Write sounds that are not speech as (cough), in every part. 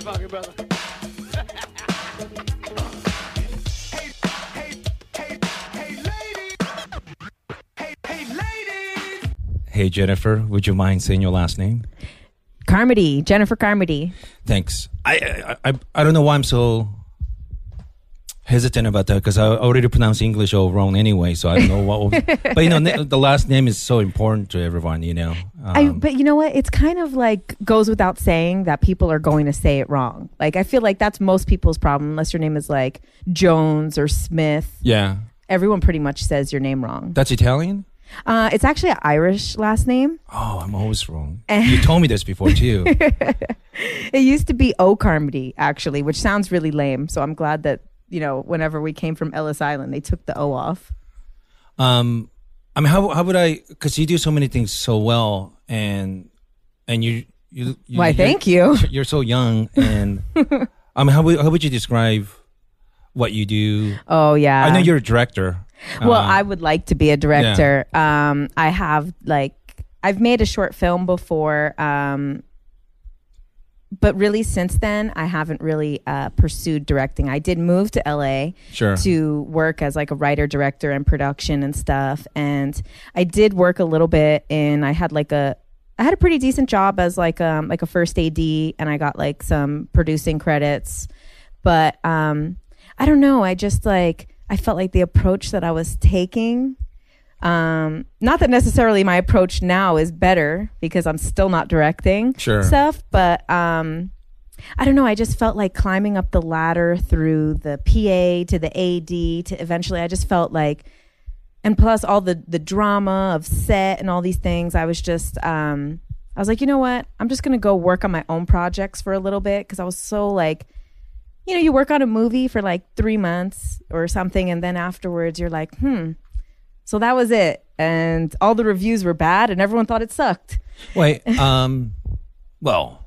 Is it brother? Hey, hey, hey, hey, ladies! Hey, hey, ladies! Hey Jennifer, would you mind saying your last name? Carmody, Jennifer Carmody. Thanks. I I I, I don't know why I'm so hesitant about that because I already pronounced English all wrong anyway. So I don't know what. (laughs) but you know, na- the last name is so important to everyone. You know. I, Um, but you know what? It's kind of like goes without saying that people are going to say it wrong. Like I feel like that's most people's problem, unless your name is like Jones or Smith. yeah, Everyone pretty much says your name wrong. that's Italian. Uh, it's actually an Irish last name. Oh, I'm always wrong. (laughs) you told me this before too. (laughs) It used to be O Carmody, actually, which sounds really lame. So I'm glad that you know whenever we came from Ellis Island, they took the O off. Um, I mean, how how would I? Because you do so many things so well, and and you you. you Why, thank you. (laughs) You're so young, and (laughs) I mean, how would how would you describe what you do? Oh yeah. I know you're a director. Well, Uh, I would like to be a director. Um, I have like I've made a short film before, um, but really since then I haven't really uh, pursued directing. I did move to LA Sure. to work as like a writer, director, and production and stuff. And I did work a little bit, and I had like a I had a pretty decent job as like um like a first AD, and I got like some producing credits. But um, I don't know. I just like I felt like the approach that I was taking. Um, not that necessarily my approach now is better because I'm still not directing Sure. stuff, but um, I don't know. I just felt like climbing up the ladder through the PA to the AD to eventually. I just felt like, and plus all the the drama of set and all these things. I was just, um, I was like, you know what? I'm just gonna go work on my own projects for a little bit because I was so like, you know, you work on a movie for like three months or something, and then afterwards you're like, hmm. So that was it, and all the reviews were bad, and everyone thought it sucked. Wait, um, well,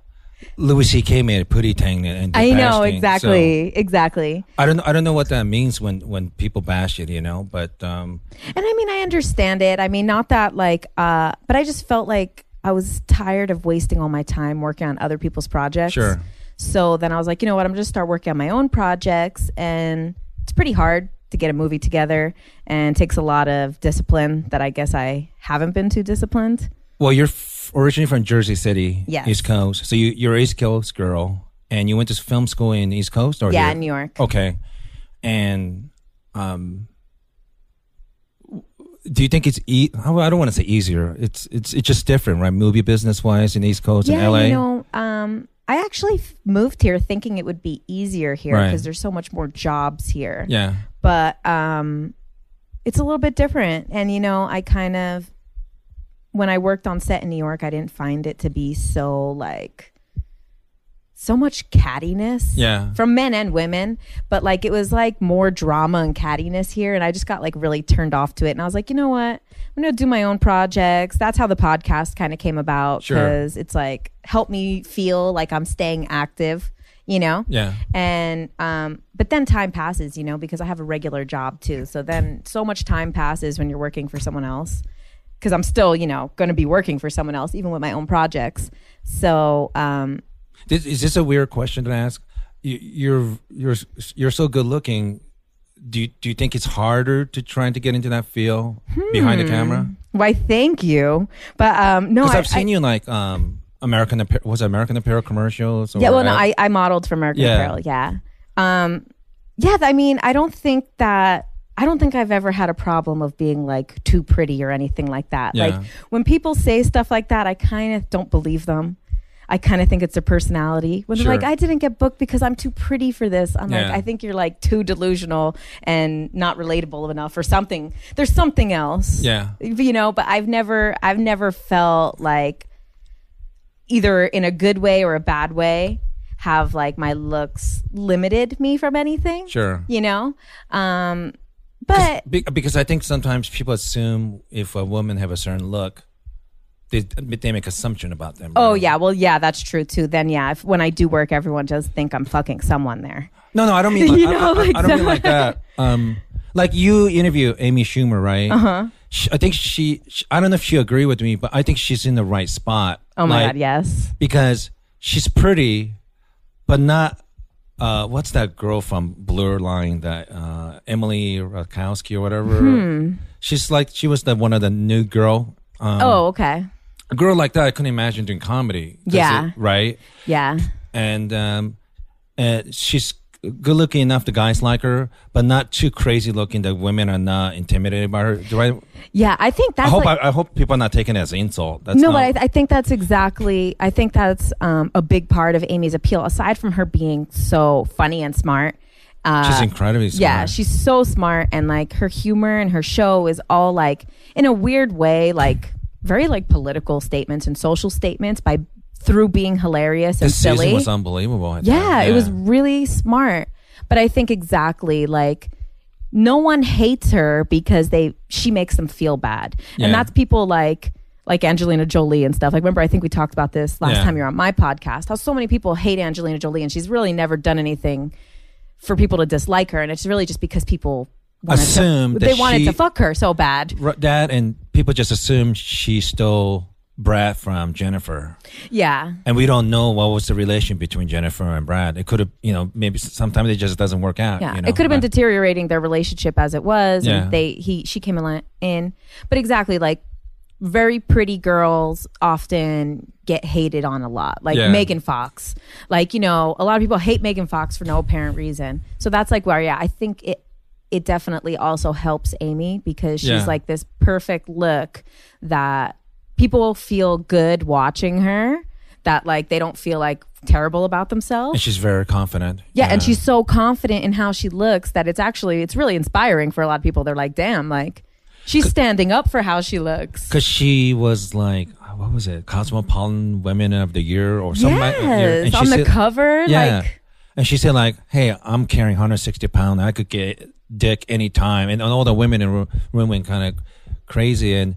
Louis C.K. made a pretty thing and I know exactly, exactly. I don't I don't know what that means when when people bash it, you know. But um, And I mean, I understand it. I mean, not that like, uh, but I just felt like I was tired of wasting all my time working on other people's projects. Sure. So then I was like, you know what? I'm just going to start working on my own projects, and it's pretty hard to get a movie together, and takes a lot of discipline that I guess I haven't been too disciplined. Well, you're f- originally from Jersey City, Yes. East Coast. So you, you're an East Coast girl, and you went to film school in East Coast, or yeah, New York. Okay, and um, do you think it's e- I I don't want to say easier. It's it's it's just different, right? Movie business wise in East Coast yeah, in LA. you know, um, I actually f- moved here thinking it would be easier here Right. because there's so much more jobs here. yeah, but um it's a little bit different and you know i kind of when i worked on set in new york i didn't find it to be so like so much cattiness yeah. from men and women but like it was like more drama and cattiness here and i just got like really turned off to it and i was like you know what i'm gonna do my own projects that's how the podcast kind of came about Sure. because it's like help me feel like i'm staying active you know Yeah. and um but then time passes you know because i have a regular job too so then so much time passes when you're working for someone else because i'm still you know going to be working for someone else even with my own projects so um This, is this a weird question to ask? You, you're you're you're so good looking. Do you, do you think it's harder to try to get into that feel behind the camera? why thank you but um no Because I've seen I, you in like um American Apparel, was it American Apparel commercials? Yeah well no i i modeled for american Yeah. apparel yeah um yeah i mean i don't think that I don't think I've ever had a problem of being like too pretty or anything like that. Yeah. Like when people say stuff like that, I kind of don't believe them. I kind of think it's their personality. When they're like, I didn't get booked because I'm too pretty for this. I'm like, I think you're like too delusional and not relatable enough or something. There's something else. Yeah. You know, but I've never, I've never felt like either in a good way or a bad way have like my looks limited me from anything. Sure. You know? Um, but because I think sometimes people assume if a woman have a certain look, they they make assumption about them. Oh right? yeah, well yeah, that's true too. Then yeah, if, when I do work, everyone does think I'm fucking someone there. No, no, I don't mean. (laughs) Like, You I, know, I- like I don't mean that. like that. (laughs) Um, like you interview Amy Schumer, right? Uh Uh-huh. huh. I think she, she. I don't know if she agree with me, but I think she's in the right spot. Oh my Like, god, yes. Because she's pretty, but not. Uh, what's that girl from Blur Line? That uh, Emily Rakowski or whatever. Hmm. She's like she was the one of the new girl. Um, oh okay, a girl like that, I couldn't imagine doing comedy. Yeah. it- right. yeah. and um, uh, she's good looking enough. The guys like her, but not too crazy looking that women are not intimidated by her. Do I? Yeah, I think I hope like, I, I hope people are not taking it as an insult. That's no, not, but I, I think that's exactly. I think that's um, a big part of Amy's appeal. Aside from her being so funny and smart, uh, she's incredibly smart. Yeah, she's so smart and like her humor and her show is all like in a weird way, like very like political statements and social statements by through being hilarious and this season was unbelievable. I yeah, it was really smart. But I think exactly like no one hates her because they she makes them feel bad. Yeah. And that's people like like Angelina Jolie and stuff. Like remember I think we talked about this last Yeah. time you were on my podcast. How so many people hate Angelina Jolie and she's really never done anything for people to dislike her and it's really just because people wanted Assume to, they wanted she- to fuck her so bad. That, and people just assume she stole Brad from Jennifer, Yeah. and we don't know what was the relation between Jennifer and Brad. It could have, you know, maybe sometimes it just doesn't work out. Yeah, you know? it could have been deteriorating their relationship as it was, Yeah. and they he she came in, in. But exactly, like very pretty girls often get hated on a lot, like Yeah. Megan Fox. Like you know, a lot of people hate Megan Fox for no apparent reason. So that's like where yeah, I think it it definitely also helps Amy because she's Yeah. like this perfect look that people feel good watching her. That like they don't feel like terrible about themselves. and she's very confident. Yeah, and she's so confident in how she looks that it's actually it's really inspiring for a lot of people. They're like, "Damn, like she's standing up for how she looks." Because she was like, what was it, Cosmopolitan Women of the Year or something like that. Yes, on the said- cover, Yeah. like and she said like, hey, I'm carrying 160 pounds. I could get dick anytime. And all the women in the room went kind of crazy. And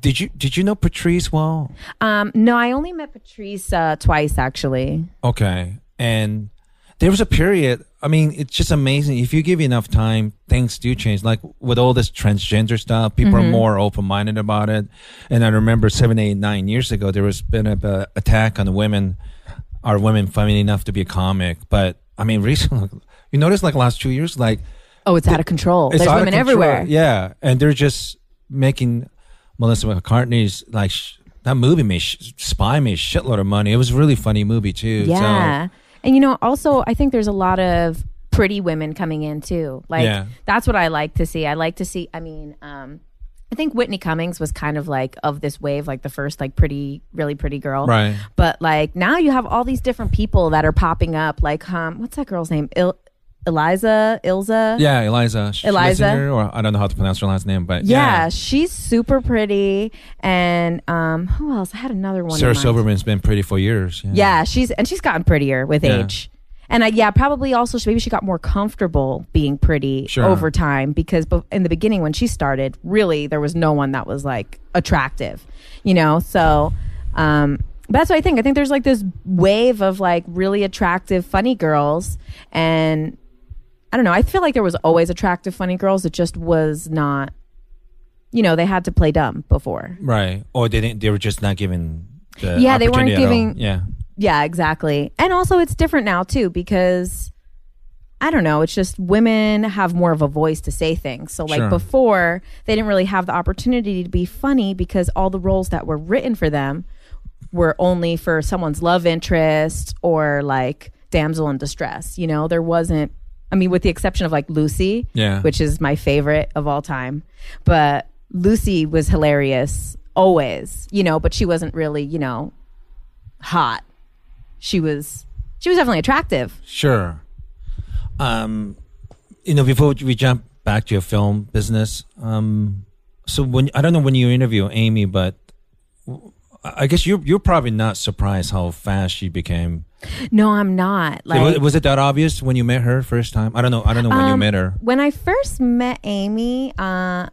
did you did you know Patrice well? um no, I only met Patrice uh, twice actually. Okay. And there was a period. I mean, it's just amazing. If you give enough time, things do change. Like with all this transgender stuff, people Mm-hmm. are more open minded about it. And I remember seven, eight, nine years ago, there was been a, a attack on the women. Are women funny enough to be a comic? But I mean, (laughs) recently, you notice like last two years, like Oh, it's out of control. it's There's out of women control. everywhere. Yeah, and they're just making Melissa McCartney's like sh- that movie made sh- Spy made shitload of money. It was a really funny movie too. Yeah. And you know, also I think there's a lot of pretty women coming in too. Like Yeah. that's what I like to see. I like to see I mean, um I think Whitney Cummings was kind of like of this wave, like the first like pretty, really pretty girl. Right. But like now you have all these different people that are popping up. Like, um, what's that girl's name? Il- Iliza, Ilza. Yeah, Iliza. Iliza? Or I don't know how to pronounce her last name, but Yeah, yeah. she's super pretty. And um, who else? I had another one. Sarah. Silverman's been pretty for years. Yeah. Yeah, she's and she's gotten prettier with Yeah. age. And uh, yeah, probably also maybe she got more comfortable being pretty Sure. over time because in the beginning when she started, really there was no one that was like attractive, you know. So um, but that's what I think. I think there's like this wave of like really attractive, funny girls, and I don't know. I feel like there was always attractive, funny girls. It just was not. You know, they had to play dumb before. Right. Or they didn't. They were just not given. The Yeah, they weren't opportunity at all. giving- Yeah. Yeah, exactly. And also it's different now too because I don't know, it's just women have more of a voice to say things. So like Sure. before, they didn't really have the opportunity to be funny because all the roles that were written for them were only for someone's love interest or like damsel in distress. You know, there wasn't I mean with the exception of like Lucy, Yeah. which is my favorite of all time. But Lucy was hilarious always, you know, but she wasn't really, you know, hot. She was she was definitely attractive. Sure. Um, you know, before we jump back to your film business, um, so when I don't know when you interview Amy, but I guess you're you're probably not surprised how fast she became. No, I'm not. Like was, was it that obvious when you met her first time? I don't know. I don't know when you Um, met her. When I first met Amy, uh,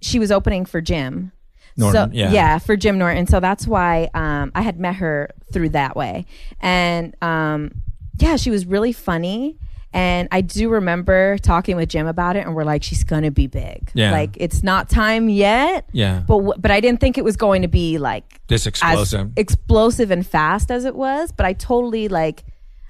she was opening for Jim. Norton, so, yeah. for Jim Norton. So that's why um, I had met her through that way. And um, yeah, she was really funny. And I do remember talking with Jim about it, and we're like, she's gonna be big. Yeah. Like it's not time yet. Yeah. But w- but I didn't think it was going to be like This explosive. explosive and fast as it was. But I totally like,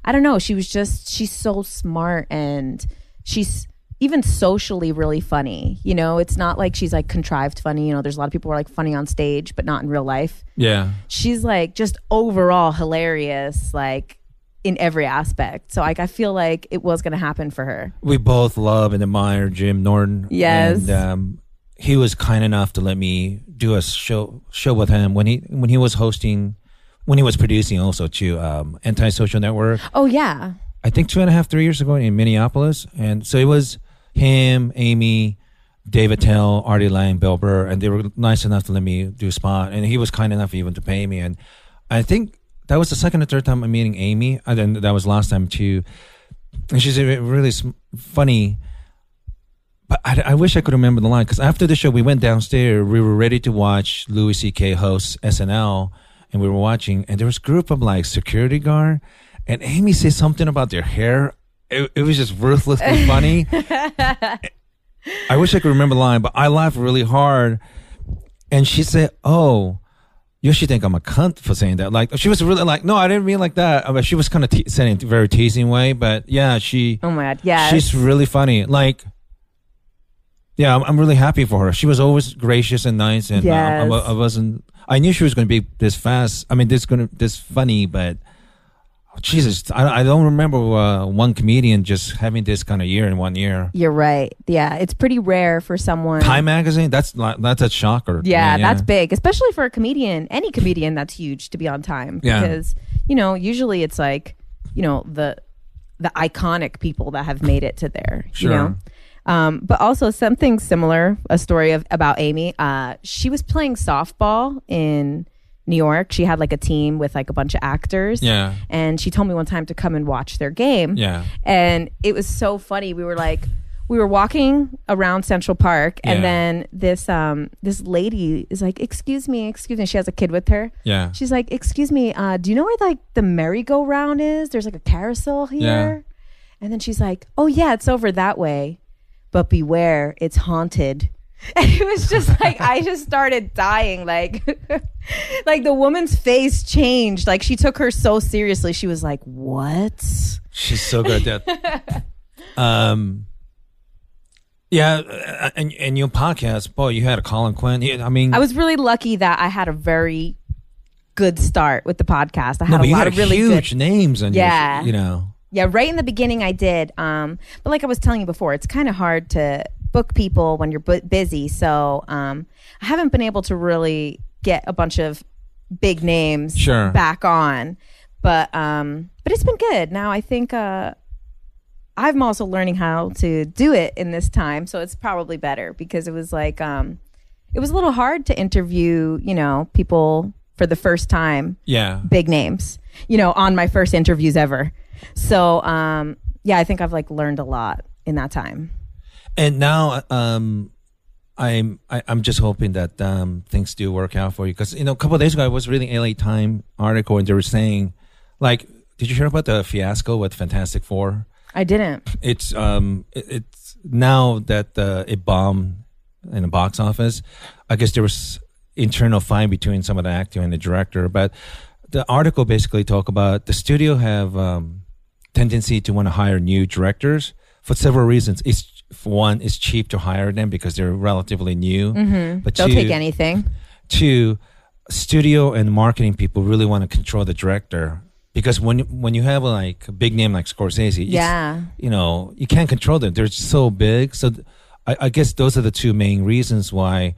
I don't know. She was just she's so smart and she's even socially really funny. You know, it's not like she's like contrived funny. You know, there's a lot of people who are like funny on stage, but not in real life. yeah. She's like just overall hilarious, like in every aspect. So like I feel like it was gonna happen for her. we both love and admire Jim Norton. Yes. and um, he was kind enough to let me do a show show with him when he when he was hosting, when he was producing also too. Um, Anti-Social Network. Oh yeah. I think two and a half three years ago in Minneapolis, and so it was him, Amy. Dave Attell, Artie Lange, Bill Burr, and they were nice enough to let me do a spot, and he was kind enough even to pay me. And I think that was the second or third time I'm meeting Amy, and then that was last time too. And she's really funny. But I, I wish I could remember the line because after the show we went downstairs. We were ready to watch Louis C.K. host SNL, and we were watching, and there was a group of like security guard, and Amy said something about their hair. It, it was just ruthlessly funny. (laughs) I wish I could remember the line, but I laughed really hard. And she said, "Oh, you should think I'm a cunt for saying that." Like she was really like, "No, I didn't mean like that." I mean, she was kind of te- saying it in a very teasing way, but yeah, she Oh my god. Yeah. she's really funny. Like, yeah, I'm, I'm really happy for her. She was always gracious and nice, and uh, I, Yes. I wasn't. I knew she was going to be this fast. I mean, this going to this funny, but Jesus, I, I don't remember uh, one comedian just having this kind of year in one year. You're right. Yeah, it's pretty rare for someone. Time magazine, that's not, that's a shocker. Yeah, me, that's big, especially for a comedian. Any comedian, that's huge to be on time Yeah. because you know usually it's like you know the the iconic people that have made it to there. Sure. You know. Um, but also something similar, a story of about Amy. Uh, she was playing softball in New York. She had like a team with like a bunch of actors. Yeah. And she told me one time to come and watch their game. Yeah. And it was so funny. We were like, we were walking around Central Park, and Yeah. then this um this lady is like, "Excuse me, excuse me." She has a kid with her. Yeah. She's like, "Excuse me, uh, do you know where like the merry-go-round is? There's like a carousel here." Yeah. And then she's like, "Oh yeah, it's over that way, but beware, it's haunted." (laughs) And it was just like I just started dying, like, (laughs) like the woman's face changed. Like she took her so seriously. She was like, "What?" She's so good at that. (laughs) um, yeah, uh, and, and your podcast, boy, you had a Colin Quinn. I mean, I was really lucky that I had a very good start with the podcast. I no, had but a lot had of really huge good. names on Yeah. your, you know. Yeah, right in the beginning I did. Um, but like I was telling you before, it's kind of hard to book people when you're bu- busy. So um, I haven't been able to really get a bunch of big names Sure. back on. But um, but it's been good. Now I think uh, I'm also learning how to do it in this time, so it's probably better because it was like um, it was a little hard to interview, you know, people for the first time Yeah. big names, you know, on my first interviews ever. So, um, yeah, I think I've like learned a lot in that time. And now, um, I'm I, I'm just hoping that um, things do work out for you because you know a couple of days ago I was reading LA Time article and they were saying, like, did you hear about the fiasco with Fantastic Four? I didn't. It's um it, it's now that uh, it bombed in the box office. I guess there was internal fight between some of the actor and the director, but the article basically talk about the studio have um, tendency to want to hire new directors for several reasons. It's one, it's cheap to hire them because they're relatively new. Mm-hmm. But They'll two, take anything. two, studio and marketing people really want to control the director because when when you have like a big name like Scorsese, Yeah. you know you can't control them. They're so big. So th- I, I guess those are the two main reasons why.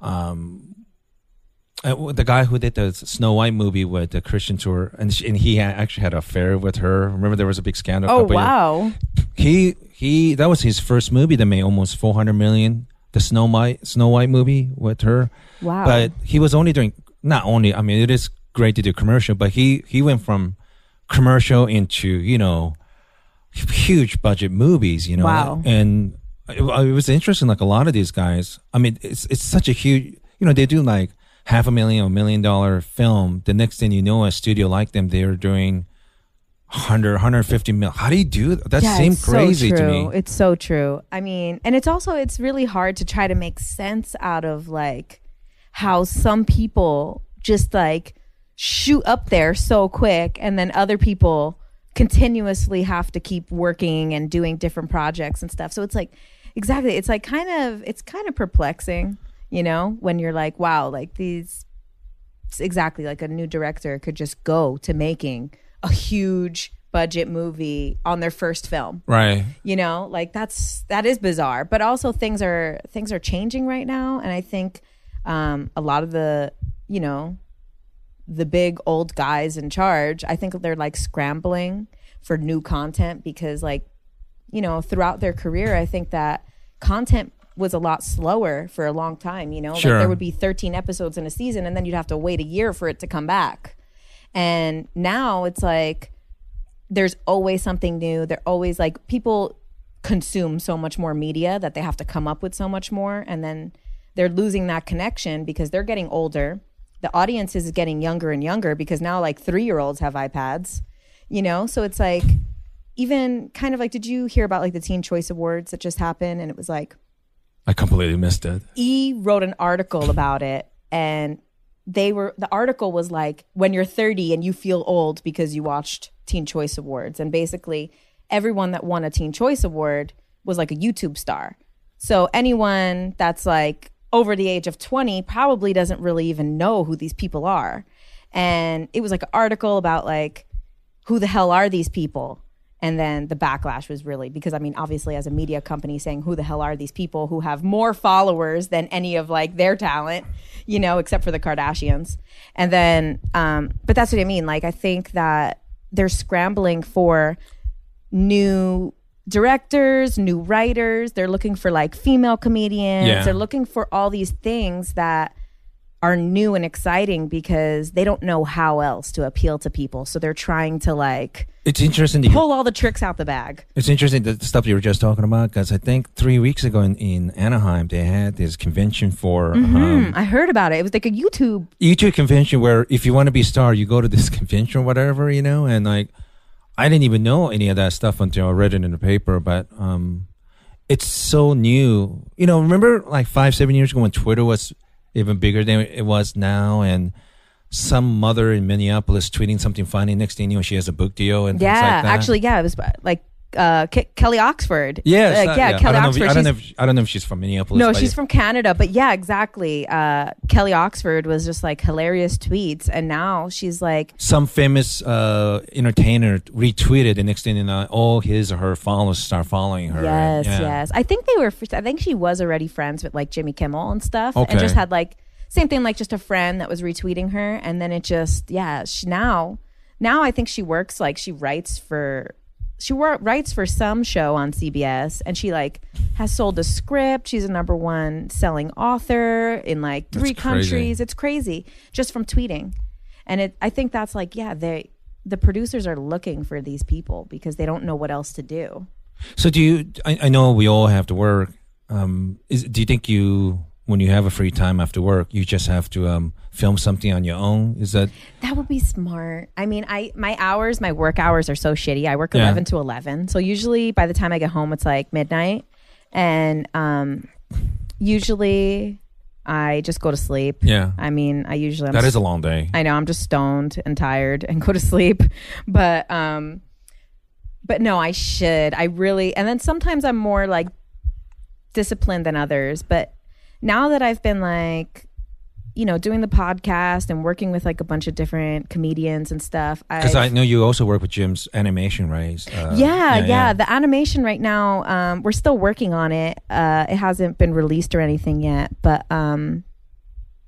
Um, uh, the guy who did the Snow White movie with the Kristen Stewart, and she, and he had, actually had an affair with her. Remember, there was a big scandal. a Oh, couple years- wow. he he that was his first movie that made almost 400 million the snow white snow white movie with her Wow. but he was only doing not only i mean it is great to do commercial but he he went from commercial into you know huge budget movies you know Wow. and it, uh, it was interesting like a lot of these guys i mean it's it's such a huge you know they do like half a million or million dollar film the next thing you know a studio like them they're doing 100 150 mil how do you do that that Yeah, seems it's so crazy to me It's so true. I mean, and it's also it's really hard to try to make sense out of like how some people just like shoot up there so quick and then other people continuously have to keep working and doing different projects and stuff. So it's like exactly, it's like kind of it's kind of perplexing, you know, when you're like, wow, like these it's exactly like a new director could just go to making a huge budget movie on their first film. Right. You know like that's that is bizarre. But also things are things are changing right now. And i think um a lot of the you know the big old guys in charge i think they're like scrambling for new content because like you know throughout their career i think that content was a lot slower for a long time you know? Sure. like there would be 13 episodes in a season and then you'd have to wait a year for it to come back and now it's like there's always something new. They're always like people consume so much more media that they have to come up with so much more and then they're losing that connection because they're getting older. The audience is getting younger and younger because now like 3-year-olds have iPads, you know? So it's like even kind of like did you hear about like the Teen Choice Awards that just happened and it was like i completely missed it E wrote an article about it and they were the article was like when you're 30 and you feel old because you watched Teen Choice Awards and basically everyone that won a Teen Choice Award was like a YouTube star. So anyone that's like over the age of 20 probably doesn't really even know who these people are. And it was like an article about like who the hell are these people? And then the backlash was really because I mean, obviously, as a media company saying who the hell are these people who have more followers than any of like their talent, you know, except for the Kardashians. And then, um, but that's what I mean. Like, I think that they're scrambling for new directors, new writers. They're looking for like female comedians. Yeah. They're looking for all these things that are new and exciting because they don't know how else to appeal to people. So they're trying to like It's interesting to pull all the tricks out the bag. it's interesting the stuff you were just talking about because I think three weeks ago in, in Anaheim they had this convention for um, Hmm, I heard about it. It was like a YouTube. YouTube convention where if you want to be a star, you go to this (laughs) convention or whatever, you know, and like I didn't even know any of that stuff until I read it in the paper, but um it's so new. You know, remember like five, seven years ago when Twitter was even bigger than it was now and some mother in Minneapolis tweeting something funny. Next thing you know, she has a book deal and Yeah, like that. actually, yeah, it was uh, like uh, Ke- Kelly Oxford. Yes, uh, yeah, I Kelly don't know if- Oxford. I don't know. If, I don't know if she's from Minneapolis. no, she's yeah. from Canada, but yeah, exactly. Uh, Kelly Oxford was just like hilarious tweets, and now she's like, some famous uh, entertainer retweeted. The next thing you know, all his or her followers start following her. yes, Yeah. yes. I think they were. I think she was already friends with like Jimmy Kimmel and stuff, Okay. and just had like same thing, like just a friend that was retweeting her, and then it just yeah. She now, now I think she works like she writes for. She wor- writes for some show on CBS, and she like has sold a script. She's a number one selling author in like three That's crazy. countries. It's crazy just from tweeting, and it. I think that's like yeah, they the producers are looking for these people because they don't know what else to do. So do you? I, I know we all have to work. Um, is, do you think you, when you have a free time after work, you just have to um, film something on your own? Is that That would be smart. I mean, I my hours, my work hours are so shitty. I work Yeah. eleven to eleven, so usually by the time I get home, it's like midnight, and um, usually I just go to sleep. Yeah. I mean, I usually I'm that is a long day? I know I'm just stoned and tired and (laughs) go to sleep, but um, but no, I should. I really, and then sometimes I'm more like disciplined than others. But now that I've been like, you know, doing the podcast and working with like a bunch of different comedians and stuff, Because I know you also work with Jim's animation, right? Uh, yeah, yeah, The animation right now, um, we're still working on it. Uh, it hasn't been released or anything yet, but um,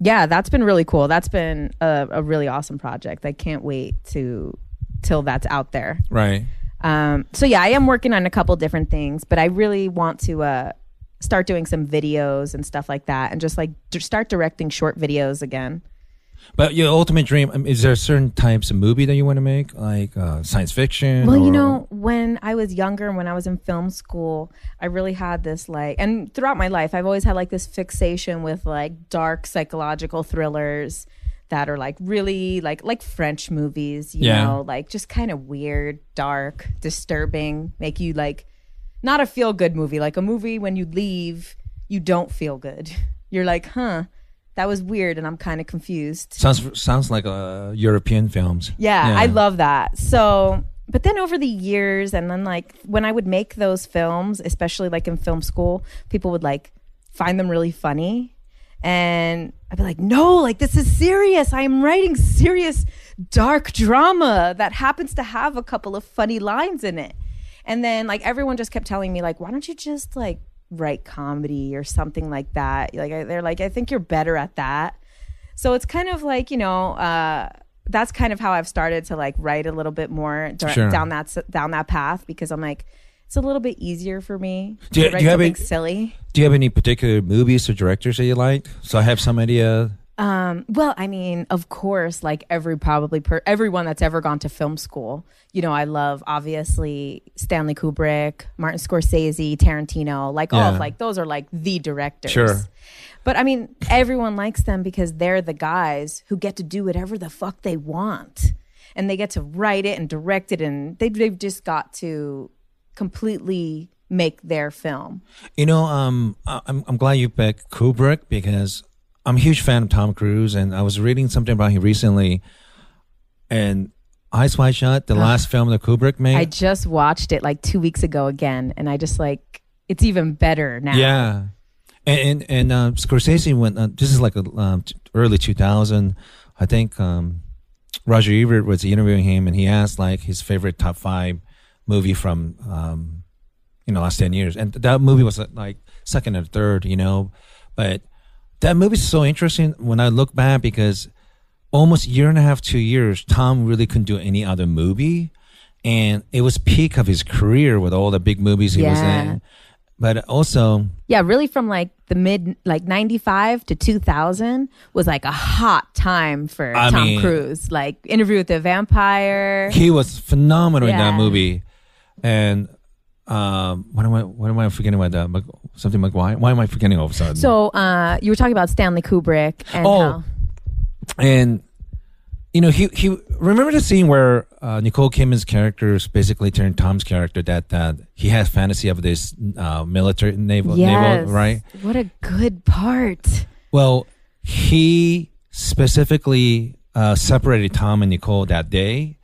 yeah, that's been really cool. That's been a, a really awesome project. I can't wait to till that's out there. Right. Um, so yeah, I am working on a couple different things, but I really want to uh, start doing some videos and stuff like that, and just like d- start directing short videos again. But your ultimate dream um, is there certain types of movie that you want to make, like uh, science fiction? Well, you or- know, when I was younger and when I was in film school, I really had this like, and throughout my life, I've always had like this fixation with like dark psychological thrillers that are like really like like French movies, you Yeah. know, like just kind of weird, dark, disturbing, make you like not a feel good movie, like a movie when you leave, you don't feel good. (laughs) You're like, huh, that was weird, and I'm kind of confused. sounds sounds like uh, European films. Yeah, I love that. So, but then over the years, and then like when I would make those films, especially like in film school, people would like find them really funny. And I'd be like, no, like this is serious. I am writing serious, dark drama that happens to have a couple of funny lines in it. And then like everyone just kept telling me, like, why don't you just like write comedy or something like that? Like I- they're like, I think you're better at that. So it's kind of like, you know, uh, that's kind of how I've started to like write a little bit more dar- Sure. down that down that path because I'm like, it's a little bit easier for me Do you- to do you have any silly. Do you have any particular movies or directors that you like? So I have some idea. Um, well, I mean, of course, like every probably per- everyone that's ever gone to film school, you know, I love obviously Stanley Kubrick, Martin Scorsese, Tarantino, like all of like those are like the directors. Sure. But I mean, everyone likes them because they're the guys who get to do whatever the fuck they want. And they get to write it and direct it and they they've just got to completely make their film. You know, um, I'm I'm glad you picked Kubrick because I'm a huge fan of Tom Cruise, and I was reading something about him recently, and Eyes Wide Shut, the last film that Kubrick made. I just watched it like two weeks ago again, and I just like it's even better now. Yeah, and and, and uh, Scorsese went. Uh, this is like a, um, early 2000, I think. Um, Roger Ebert was interviewing him, and he asked like his favorite top five movie from um, you know last ten years, and that movie was uh, like second or third, you know. But that movie is so interesting when I look back because almost year and a half, two years, Tom really couldn't do any other movie, and it was peak of his career with all the big movies he was Yeah. in but also Yeah, really from like the mid like 95 to 2000 was like a hot time for I Tom mean- Cruise. Like Interview with the Vampire. he was phenomenal in that movie, and um, what am I what am I forgetting about that? Something Maguire. Why Why am I forgetting all of a sudden? So, uh you were talking about Stanley Kubrick and Oh. how and you know he he remember the scene where uh, Nicole Kidman's character is basically turned Tom's character that that he has fantasy of this uh, military naval yes. naval right. What a good part. Well, he specifically uh, separated Tom and Nicole that day,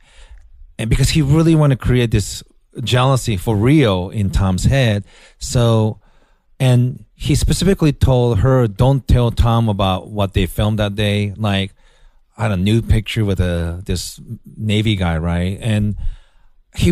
and because he really wanted to create this jealousy for real in Tom's head. So, and he specifically told her, "Don't tell Tom about what they filmed that day." Like, I had a nude picture with a this Navy guy, right? And he,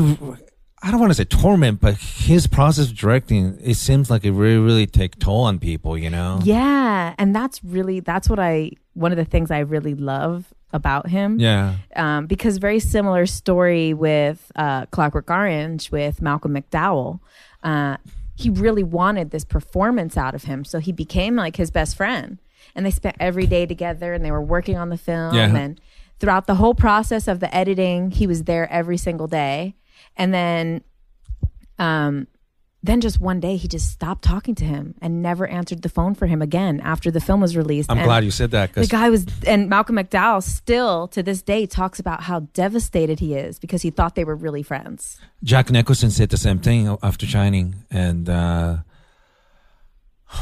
I don't want to say torment, but his process of directing, it seems like it really, really take toll on people. You know? Yeah, and that's really that's what I one of the things I really love about him. Yeah. um, because very similar story with uh, Clockwork Orange with Malcolm McDowell. Uh, he really wanted this performance out of him, so he became like his best friend, and they spent every day together, and they were working on the film, Yeah. and throughout the whole process of the editing, he was there every single day, and then, um. Then just one day he just stopped talking to him and never answered the phone for him again after the film was released. I'm And- glad you said that because the guy was, and Malcolm McDowell still to this day talks about how devastated he is because he thought they were really friends. Jack Nicholson said the same thing after Shining, and uh, (sighs)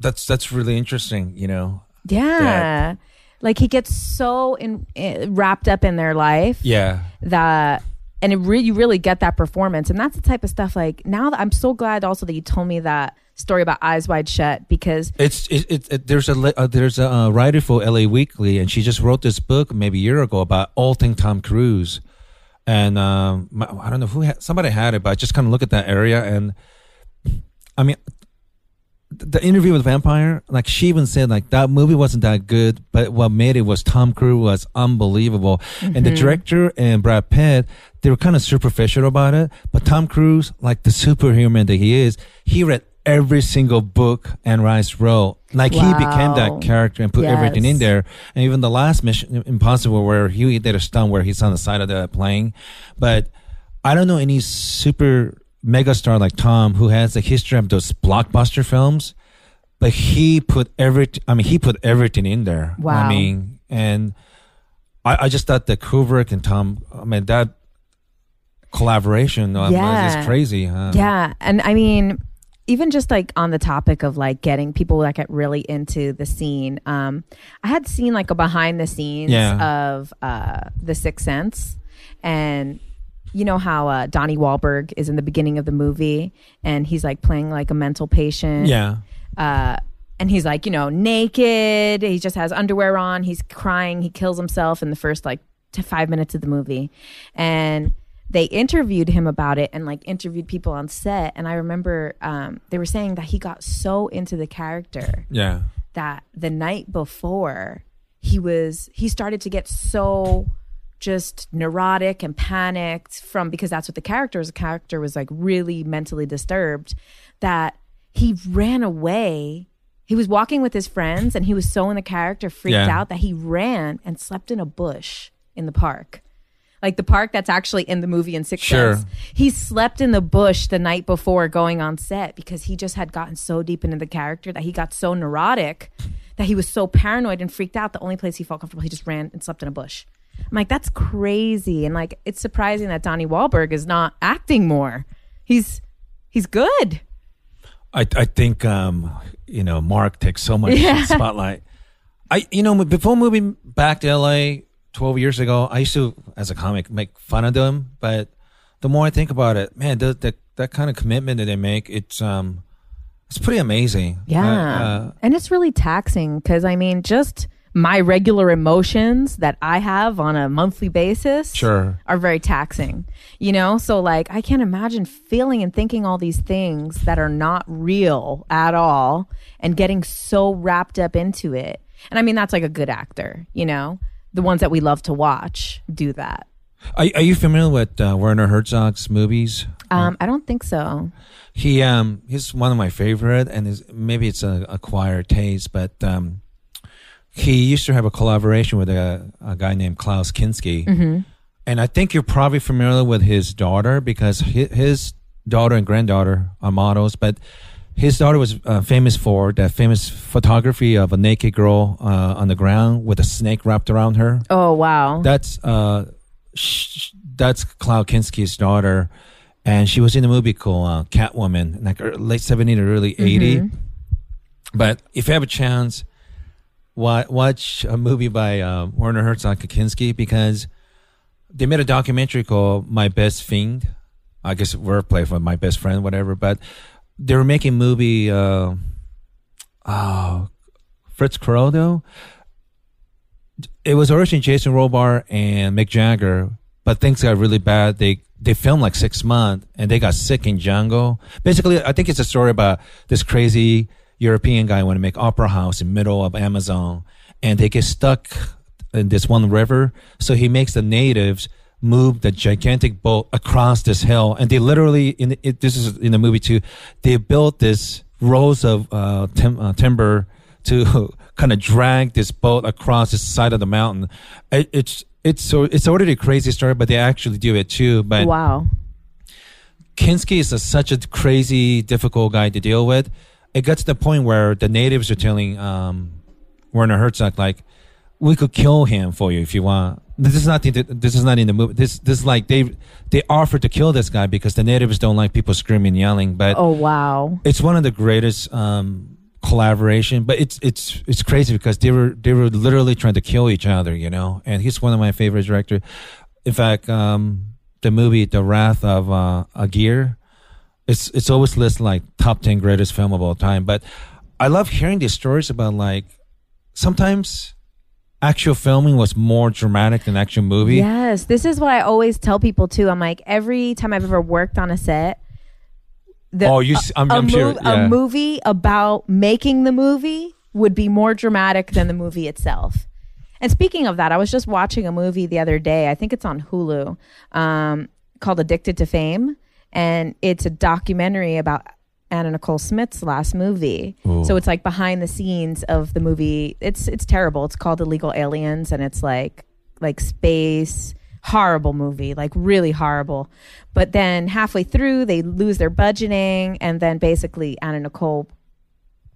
that's that's really interesting. You know, Yeah. Like he gets so in, eh, wrapped up in their life yeah, that, and re- you really get that performance. And that's the type of stuff like now that I'm so glad also that you told me that story about Eyes Wide Shut because it's it, it, it there's a uh, there's a uh, writer for L.A. Weekly, and she just wrote this book maybe a year ago about all thing Tom Cruise, and um, my, I don't know who had, somebody had it, but I just kind of look at that area, and I mean. The interview with Vampire, like she even said, like that movie wasn't that good, but what made it was Tom Cruise was unbelievable, and the mm-hmm. director and Brad Pitt, they were kind of superficial about it. But Tom Cruise, like the superhuman that he is, he read every single book Anne Rice wrote. Like he became that character and put everything in there. And even the last Mission Impossible, where he did a stunt where he's on the side of the plane, but I don't know any super megastar like Tom who has a history of those blockbuster films, but he put every, I mean, he put everything in there. Wow. I mean, and I, I just thought that Kubrick and Tom, I mean, that collaboration Yeah. is crazy. Huh? Yeah, and I mean, even just like on the topic of like getting people that get really into the scene, um, I had seen like a behind the scenes Yeah. of uh, the Sixth Sense, and you know how uh, Donnie Wahlberg is in the beginning of the movie, and he's like playing like a mental patient, Yeah. uh, and he's like, you know, naked. He just has underwear on. He's crying. He kills himself in the first like to five minutes of the movie, and they interviewed him about it and like interviewed people on set. And I remember um, they were saying that he got so into the character Yeah. that the night before he was he started to get so just neurotic and panicked from because that's what the character was. The character was like really mentally disturbed that he ran away. He was walking with his friends and he was so in the character, freaked Yeah. out that he ran and slept in a bush in the park. Like the park that's actually in the movie in Six Sure. Sense. He slept in the bush the night before going on set because he just had gotten so deep into the character that he got so neurotic that he was so paranoid and freaked out. The only place he felt comfortable, he just ran and slept in a bush. I'm like, that's crazy. And like, it's surprising that Donnie Wahlberg is not acting more. He's he's good. I I think um you know Mark takes so much Yeah. (laughs) spotlight. I you know before moving back to LA 12 years ago, I used to as a comic make fun of them, but the more I think about it, man, the, the, that kind of commitment that they make, it's um it's pretty amazing. Yeah. Uh, uh, and it's really taxing because I mean, just my regular emotions that I have on a monthly basis Sure. are very taxing. You know, so like I can't imagine feeling and thinking all these things that are not real at all and getting so wrapped up into it. And I mean, that's like a good actor, you know, the ones that we love to watch do that. are, are you familiar with uh, Werner Herzog's movies? Um, I don't think so. He um he's one of my favorite, and is maybe it's a acquired taste, but um, he used to have a collaboration with a, a guy named Klaus Kinski, and I think you're probably familiar with his daughter because his, his daughter and granddaughter are models, but his daughter was uh, famous for that famous photography of a naked girl uh, on the ground with a snake wrapped around her. Oh wow. That's uh, sh- that's Klaus Kinski's daughter, and she was in a movie called uh, Catwoman, like late seventy to early 80 But if you have a chance, watch a movie by uh, Werner Herzog Kinski because they made a documentary called My Best Fiend. I guess wordplay for my best friend, whatever. But they were making movie. Uh, oh, Fitzcarraldo it was originally Jason Robards and Mick Jagger, but things got really bad. They they filmed like six months and they got sick in Django. Basically, I think it's a story about this crazy European guy want to make opera house in middle of Amazon, and they get stuck in this one river. So he makes the natives move the gigantic boat across this hill, and they literally in it, this is in the movie too. They built this rows of uh, tim- uh, timber to (laughs) kind of drag this boat across the side of the mountain. It, it's it's so it's already a crazy story, but they actually do it too. But wow. Kinski is a, such a crazy, difficult guy to deal with. It got to the point where the natives are telling um, Werner Herzog like, "We could kill him for you if you want." This is not in the, this is not in the movie. This this is like they they offered to kill this guy because the natives don't like people screaming, yelling. But Oh wow. it's one of the greatest um, collaboration. But it's it's it's crazy because they were they were literally trying to kill each other, you know. And he's one of my favorite directors. In fact, um, the movie The Wrath of uh, Aguirre, it's it's always listed like top ten greatest film of all time. But I love hearing these stories about like sometimes actual filming was more dramatic than actual movie. Yes, this is what I always tell people too. I'm like, every time I've ever worked on a set, the, Oh, you I'm- a, I'm sure, mov- yeah. a movie about making the movie would be more dramatic than the movie itself. And speaking of that, I was just watching a movie the other day. I think it's on Hulu, um, called "Addicted to Fame," and it's a documentary about Anna Nicole Smith's last movie. So it's like behind the scenes of the movie. It's it's terrible. It's called Illegal Aliens, and it's like like space horrible movie, like really horrible. But then halfway through, they lose their budgeting, and then basically Anna Nicole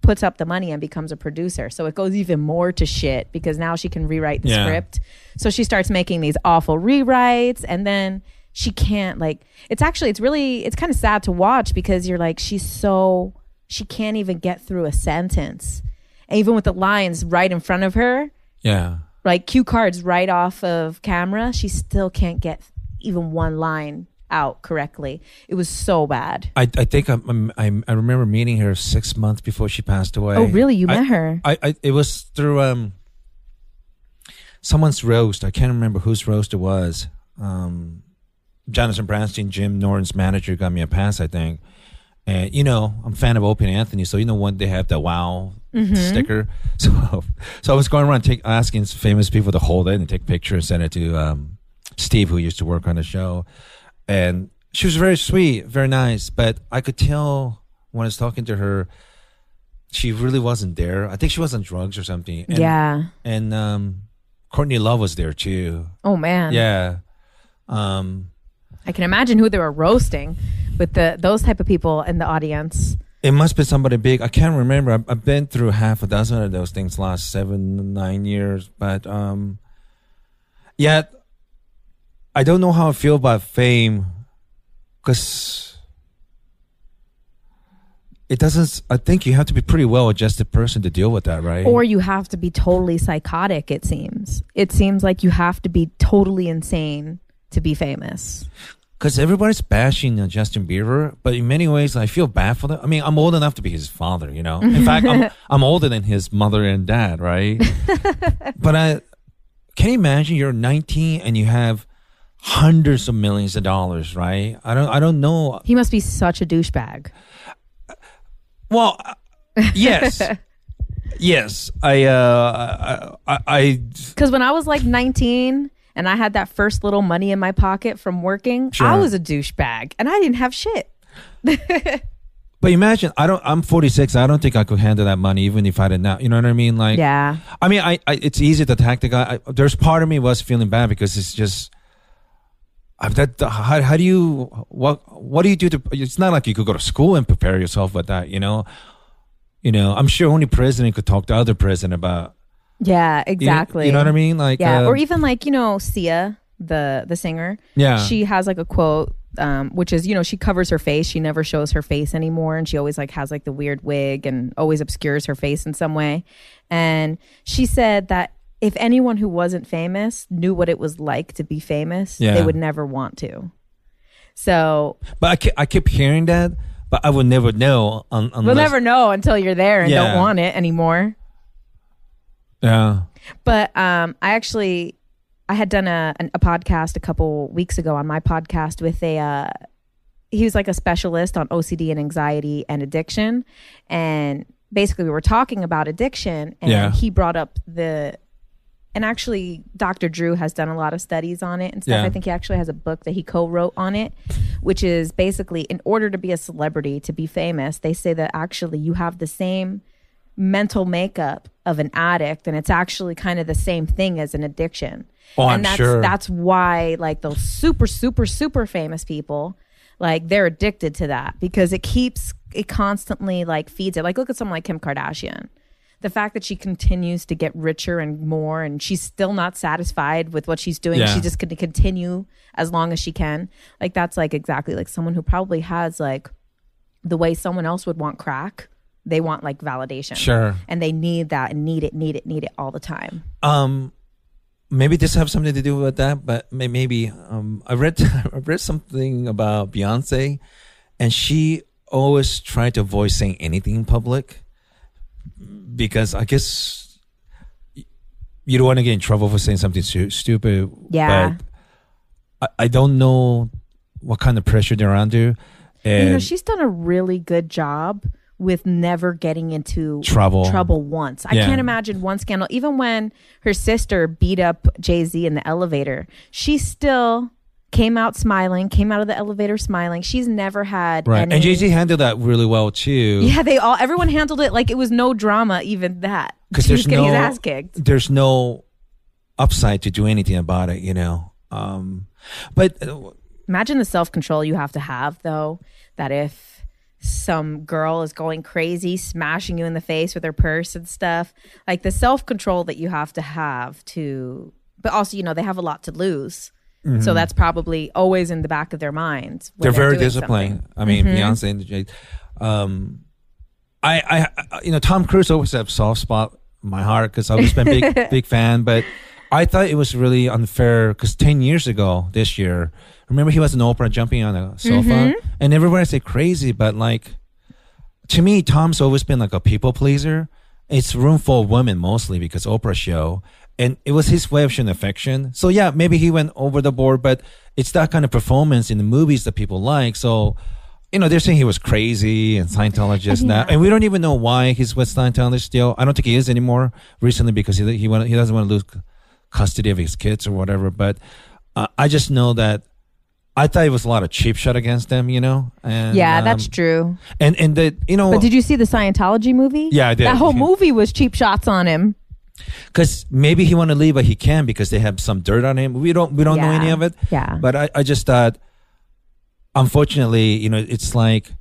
puts up the money and becomes a producer. So it goes even more to shit because now she can rewrite the Yeah. script. So she starts making these awful rewrites and then she can't like it's actually it's really it's kind of sad to watch because you're like she's so she can't even get through a sentence. And even with the lines right in front of her, yeah. like cue cards right off of camera, she still can't get even one line out correctly. It was so bad. I, I think I'm, I'm, I'm, I remember meeting her six months before she passed away. Oh, really? You I- met her? I, I it was through um someone's roast. I can't remember whose roast it was. Um, Jonathan Branstein, Jim Norton's manager, got me a pass, I think. And you know, I'm a fan of Opie and Anthony, so you know when they have the wow Mm-hmm. sticker. (laughs) So, so I was going around take, asking famous people to hold it and take pictures and send it to um, Steve, who used to work on the show. And she was very sweet, very nice, but I could tell when I was talking to her, she really wasn't there. I think she was on drugs or something. And, yeah. And um, Courtney Love was there too. Oh man. Yeah. Um, I can imagine who they were roasting with the those type of people in the audience. it must be somebody big. I can't remember. I've, I've been through half a dozen of those things last seven, nine years. But um, yet, I don't know how I feel about fame because it doesn't. I think you have to be pretty well adjusted person to deal with that, right? Or you have to be totally psychotic, it seems. It seems like you have to be totally insane to be famous. Because everybody's bashing uh, Justin Bieber, but in many ways, I feel bad for them. I mean, I'm old enough to be his father, you know. (laughs) In fact, I'm I'm older than his mother and dad, right? (laughs) but I can you imagine you're 19 and you have hundreds of millions of dollars, right? I don't I don't know. He must be such a douchebag. Well, uh, yes, (laughs) yes. I uh I I, I Because when I was like 19, and I had that first little money in my pocket from working, I was a douchebag and I didn't have shit. (laughs) But imagine, I don't. I'm 46. I don't think I could handle that money, even if I did not. You know what I mean? Like, Yeah. I mean, I, I it's easy to attack the guy. I, there's part of me was feeling bad because it's just. I've that how, how do you what what do you do to? It's not like you could go to school and prepare yourself with that. You know, you know. I'm sure only president could talk to other president about. Yeah, you- exactly. You know what I mean? Like, Yeah, uh, or even like you know Sia, the the singer. Yeah. she has like a quote, um, which is you know she covers her face. She never shows her face anymore, and she always like has like the weird wig and always obscures her face in some way. And she said that if anyone who wasn't famous knew what it was like to be famous, Yeah. they would never want to. So But I keep, I keep hearing that, but I would never know un, unless. we'll never know until you're there and Yeah. don't want it anymore. Yeah. But um, I actually I had done a an, a podcast a couple weeks ago on my podcast with a uh, he was like a specialist on OCD and anxiety and addiction, and basically we were talking about addiction, and Yeah. he brought up the. And actually, Dr. Drew has done a lot of studies on it and stuff. Yeah. I think he actually has a book that he co-wrote on it, which is basically in order to be a celebrity, to be famous, they say that actually you have the same mental makeup of an addict and it's actually kind of the same thing as an addiction. Oh, and I'm that's sure. that's why like those super super super famous people like they're addicted to that because it keeps it constantly like feeds it. Like look at someone like Kim Kardashian. The fact that she continues to get richer and more and she's still not satisfied with what she's doing. Yeah. She's just going to continue as long as she can. Like that's like exactly like someone who probably has like the way someone else would want crack. They want like validation Sure. and they need that and need it, need it, need it all the time. Um, maybe this have something to do with that, but maybe um, I read (laughs) I read something about Beyonce, and she always tried to avoid saying anything in public because I guess you don't want to get in trouble for saying something stu- stupid. Yeah. but I, I don't know what kind of pressure they're under, and you know, she's done a really good job with never getting into Trouble. trouble once. I Yeah. can't imagine one scandal. Even when her sister beat up Jay Z in the elevator, she still came out smiling. Came out of the elevator smiling. She's never had right, any- and Jay Z handled that really well too. (laughs) Yeah, they all everyone handled it like it was no drama. Even that because (laughs) there's getting no his ass kicked. there's no upside to do anything about it you know um but uh, Imagine the self control you have to have, though, that if some girl is going crazy, smashing you in the face with her purse and stuff, like the self control that you have to have to, but also, you know, they have a lot to lose. So that's probably always in the back of their minds. Mm-hmm. they're very disciplined something. i mean Mm-hmm. beyonce and Jay, um I, I you know tom cruise always have soft spot in my heart because i've always been a big (laughs) big fan but i thought it was really unfair because 10 years ago this year remember he was in oprah jumping on a sofa Mm-hmm. and everybody say crazy but like to me, Tom's always been like a people pleaser. It's room full of women mostly because Oprah show, and it was his way of showing affection. So yeah, maybe he went over the board, but it's that kind of performance in the movies that people like. So, you know, they're saying he was crazy and Scientologist now, and we don't even know why he's with Scientology still. I don't think he is anymore recently because he he want, he doesn't want to lose custody of his kids or whatever. But uh, I just know that. I thought it was a lot of cheap shot against them, you know. And, Yeah, that's um, true. And and the you know But did you see the Scientology movie? Yeah, I did. That whole Yeah. (laughs) movie was cheap shots on him. because maybe he want to leave, but he can because they have some dirt on him. We don't we don't know any of it. Yeah. But I, I just thought, unfortunately, you know, it's like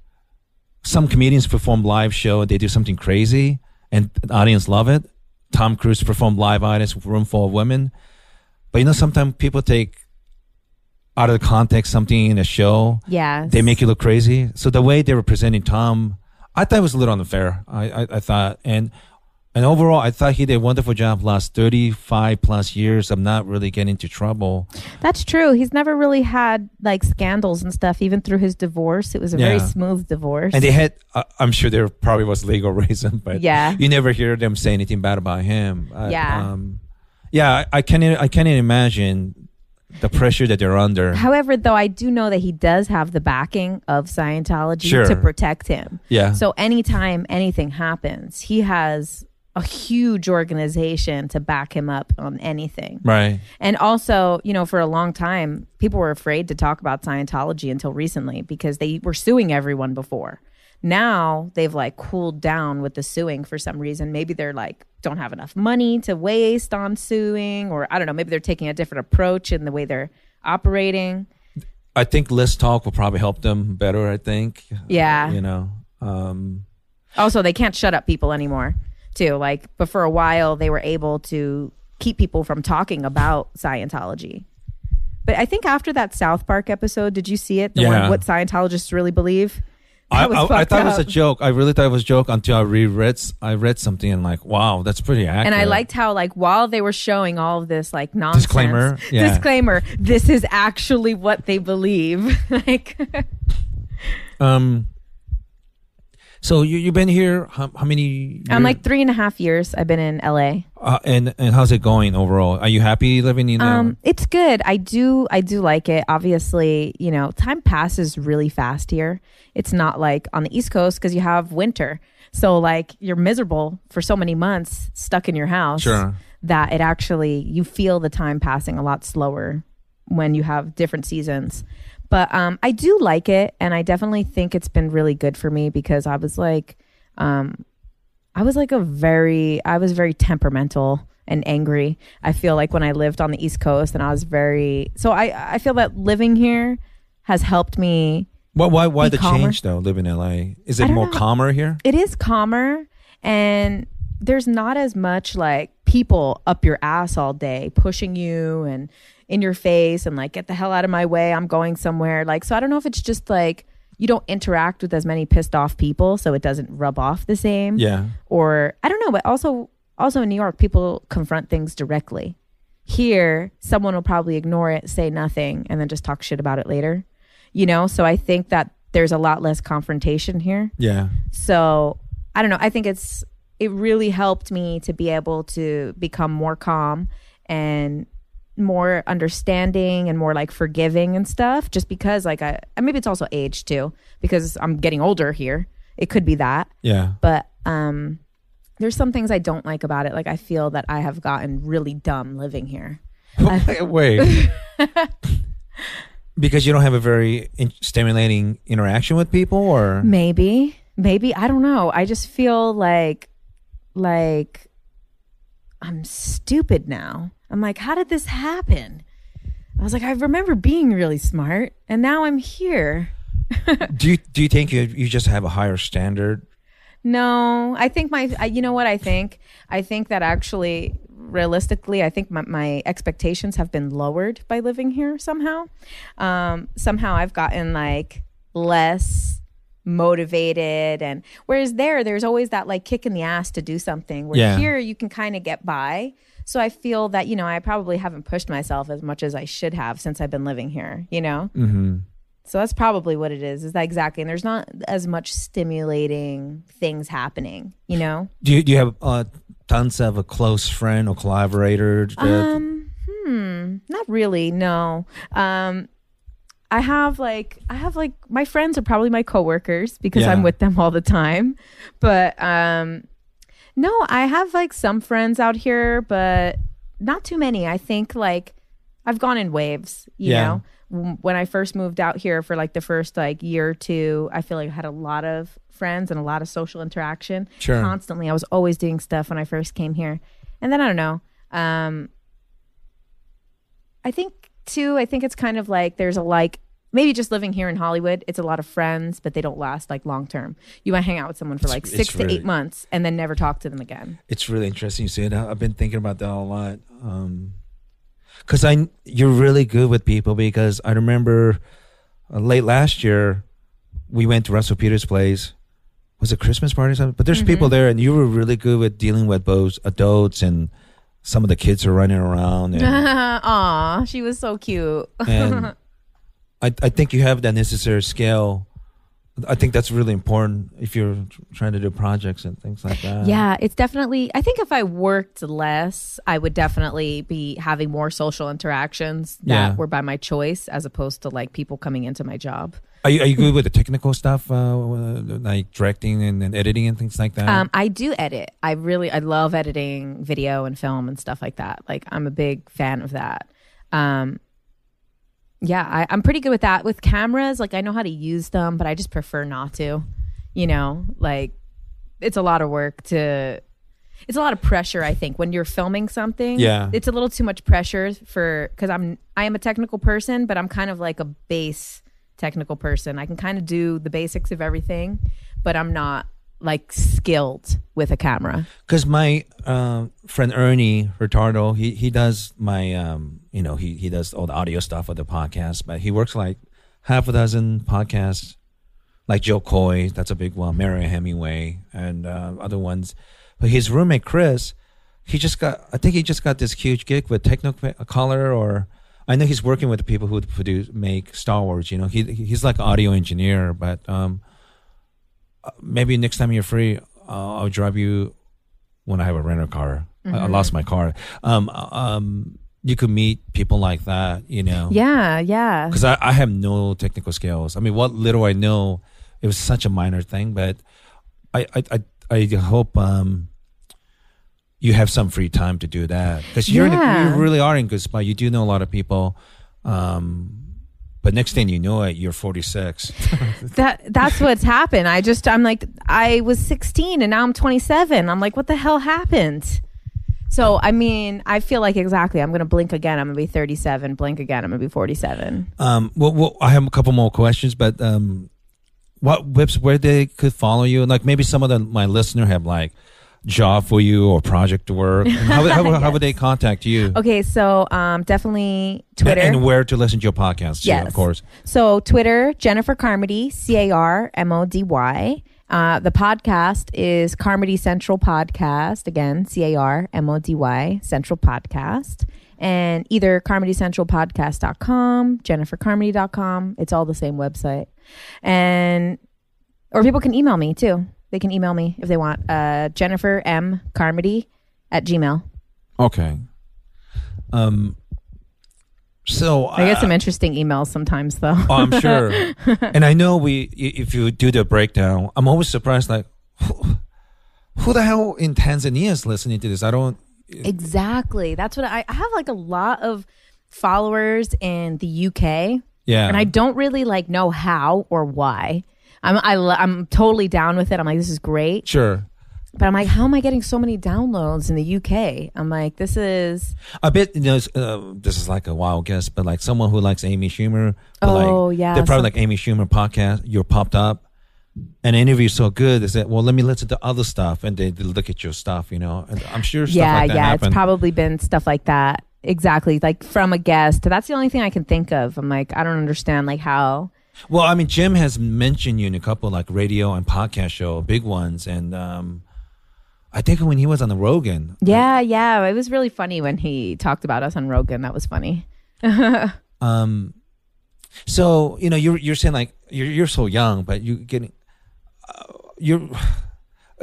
some comedians perform live show, they do something crazy, and the audience love it. Tom Cruise performed live audience, room full of women. But you know, sometimes people take out of the context something in a show. Yeah. They make you look crazy. So the way they were presenting Tom, I thought it was a little unfair. I, I, I thought, and and overall, I thought he did a wonderful job last thirty five plus years of not really getting into trouble. That's true. He's never really had like scandals and stuff, even through his divorce. It was a very smooth divorce. And they had, uh, I'm sure there probably was legal (laughs) reason, but Yeah. you never hear them say anything bad about him. I- Yeah. um, yeah. I, I can't, I can't even imagine the pressure that they're under. However, though, I do know that he does have the backing of Scientology Sure. to protect him. Yeah. So anytime anything happens, he has a huge organization to back him up on anything. Right. And also, you know, for a long time, people were afraid to talk about Scientology until recently because they were suing everyone before. Now they've like cooled down with the suing for some reason. Maybe they're like don't have enough money to waste on suing, or I don't know, maybe they're taking a different approach in the way they're operating. I think less talk will probably help them better. I think. Yeah. You know. Um, Also, they can't shut up people anymore, too. Like, but for a while, they were able to keep people from talking about Scientology. But I think after that South Park episode, did you see it? The Yeah. one, what Scientologists really believe? I, I, I thought it was a joke. I really thought it was a joke until I reread. I read something and like, wow, that's pretty accurate. And I liked how, like, while they were showing all of this, like, nonsense, Disclaimer, yeah. disclaimer, this is actually what they believe. (laughs) like, Um. So you you've been here how, how many? I'm like three and a half years. I've been in LA. uh, and and how's it going overall? Are you happy living in? Um, it's good. I do. I do like it. Obviously, you know, time passes really fast here. It's not like on the East Coast because you have winter. So like you're miserable for so many months stuck in your house. Sure. That it actually you feel the time passing a lot slower when you have different seasons. But um, I do like it, and I definitely think it's been really good for me because I was like, um, I was like a very I was very temperamental and angry. I feel like when I lived on the East Coast and I was very so I I feel that living here has helped me. why why why the calmer. change though? Living in LA is it more know. calmer here? It is calmer and there's not as much like people up your ass all day pushing you and in your face and like get the hell out of my way. I'm going somewhere. Like so I don't know if it's just like you don't interact with as many pissed off people so it doesn't rub off the same. Yeah. or I don't know, but also also in New York, people confront things directly. Here, someone will probably ignore it, say nothing, and then just talk shit about it later. You know, so I think that there's a lot less confrontation here. Yeah. So I don't know. I think it's it really helped me to be able to become more calm and more understanding and more like forgiving and stuff just because like I and maybe it's also age too because I'm getting older here. It could be that Yeah. but um there's some things I don't like about it. Like I feel that I have gotten really dumb living here. (laughs) Wait. (laughs) because you don't have a very in- stimulating interaction with people, or Maybe, maybe I don't know. I just feel like like I'm stupid now. I'm like, how did this happen? I was like, I remember being really smart, and now I'm here. (laughs) do you do you think you you just have a higher standard? No, I think my, I, you know what I think? I think that actually, realistically, I think my, my expectations have been lowered by living here somehow. Um, somehow I've gotten like less motivated and whereas there there's always that like kick in the ass to do something where Yeah. here you can kind of get by so i feel that you know i probably haven't pushed myself as much as i should have since i've been living here you know Mm-hmm. so that's probably what it is. Is that exactly? And there's not as much stimulating things happening. You know. Do you do you have uh, tons of a close friend or collaborator? Um. Hmm. Not really. No. Um. I have like I have like my friends are probably my coworkers because Yeah. I'm with them all the time. But um no, I have like some friends out here, but not too many. I think like I've gone in waves, you Yeah. know. When I first moved out here for like the first like year or two, I feel like I had a lot of friends and a lot of social interaction Sure. constantly. I was always doing stuff when I first came here. And then I don't know. Um I think too, I think it's kind of like there's a like maybe just living here in Hollywood, it's a lot of friends, but they don't last like long term. You might hang out with someone for like it's six to really- eight months and then never talk to them again. It's really interesting you say that. I've been thinking about that a lot. Um, cause I, you're really good with people because I remember uh, late last year, we went to Russell Peters' place. Was it Christmas party or something? But there's people there and you were really good with dealing with those adults and some of the kids are running around and, (laughs) Aw, she was so cute. and (laughs) I, I think you have that necessary skill I think that's really important if you're trying to do projects and things like that. yeah, it's definitely. I think if I worked less, I would definitely be having more social interactions that Yeah. were by my choice, as opposed to like people coming into my job. Are you, are you good with the technical stuff, uh, like directing and, and editing and things like that? Um, I do edit. I really, I love editing video and film and stuff like that. Like, I'm a big fan of that. Um, yeah, I, I'm pretty good with that. With cameras, like, I know how to use them, but I just prefer not to. You know, like, it's a lot of work to. It's a lot of pressure, I think, when you're filming something. Yeah. it's a little too much pressure for because I'm I am a technical person, but I'm kind of like a base technical person. I can kind of do the basics of everything, but I'm not like skilled with a camera. because my um, friend Ernie Retardo, he he does my um, you know he he does all the audio stuff of the podcast, but he works like half a dozen podcasts, like Jo Koy, that's a big one, Mary Hemingway, and uh, other ones. But his roommate Chris, he just got I think he just got this huge gig with Technicolor or. I know he's working with the people who produce make Star Wars. You know, he he's like an audio engineer, but um, uh, maybe next time you're free, uh, I'll drive you when I have a rental car. I, I Mm-hmm. lost my car. Um, um, you could meet people like that, you know. Yeah, yeah. Because I, I have no technical skills. I mean, what little I know, it was such a minor thing, but I I I, I hope um you have some free time to do that because you're a- Yeah. you really are in good spot. You do know a lot of people. Um, but next thing you know it, you're 46. (laughs) That that's what's happened. I just I'm like I was 16 and now I'm 27. I'm like what the hell happened? So I mean, I feel like exactly. I'm gonna blink again. I'm gonna be 37. Blink again. I'm gonna be 47. Um, well, well, I have a couple more questions, but um, what whips where they could follow you? Like maybe some of the my listener have like job for you or project work. And (laughs) how, how, how would they contact you? Okay, so um, definitely Twitter. and where to listen to your podcast? too, Yes. of course. So Twitter, Jennifer Carmody, C A R M O D Y. Uh, the podcast is Carmody Central Podcast. Again, C A R M O D Y Central Podcast. And either carmodycentralpodcast.com, jennifercarmody.com. It's all the same website. And, or people can email me too. They can email me if they want. Uh, Jennifer M. Carmody at Gmail. Okay. Um. So I get uh, some interesting emails sometimes though. Oh, I'm sure. (laughs) and I know we, if you do the breakdown, I'm always surprised. Like, who, who the hell in Tanzania is listening to this? I don't. Exactly. That's what I, I have like a lot of followers in the UK Yeah. and I don't really like know how or why. I'm I, lo- I'm totally down with it. I'm like this is great. sure. But I'm like how am I getting so many downloads in the UK? I'm like this is a bit. you know uh, this is like a wild guess, but like someone who likes Amy Schumer, Oh, like, yeah, they're probably some- like Amy Schumer podcast. You're popped up, and the interview's so good. They said, "Well, let me listen to other stuff," and they, they look at your stuff. You know, and I'm sure stuff yeah, like that yeah, happen. it's probably been stuff like that. Exactly. Like from a guest. That's the only thing I can think of. I'm like I don't understand like how well, I mean, Jim has mentioned you in a couple like radio and podcast show, big ones, and um, I think when he was on the Rogan, Yeah, yeah. It was really funny when he talked about us on Rogan. That was funny. (laughs) Um, so you know, you're you're saying like you're you're so young, but you getting uh, you're. (sighs)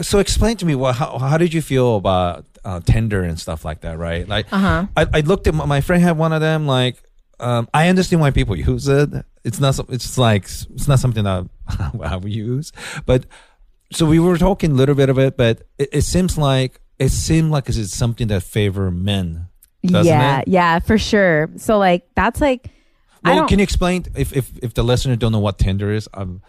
So explain to me what how how did you feel about uh, Tinder and stuff like that, right? Like, Uh-huh. I I looked at my, my friend had one of them. Like, um, I understand why people use it. It's not it's like it's not something that (laughs) I would use, but so we were talking a little bit of it, but it, it seems like it seemed like it's something that favor men. Doesn't yeah, it? yeah, for sure. So like that's like I Well, don't can you explain if, if if the listener don't know what Tinder is? Um,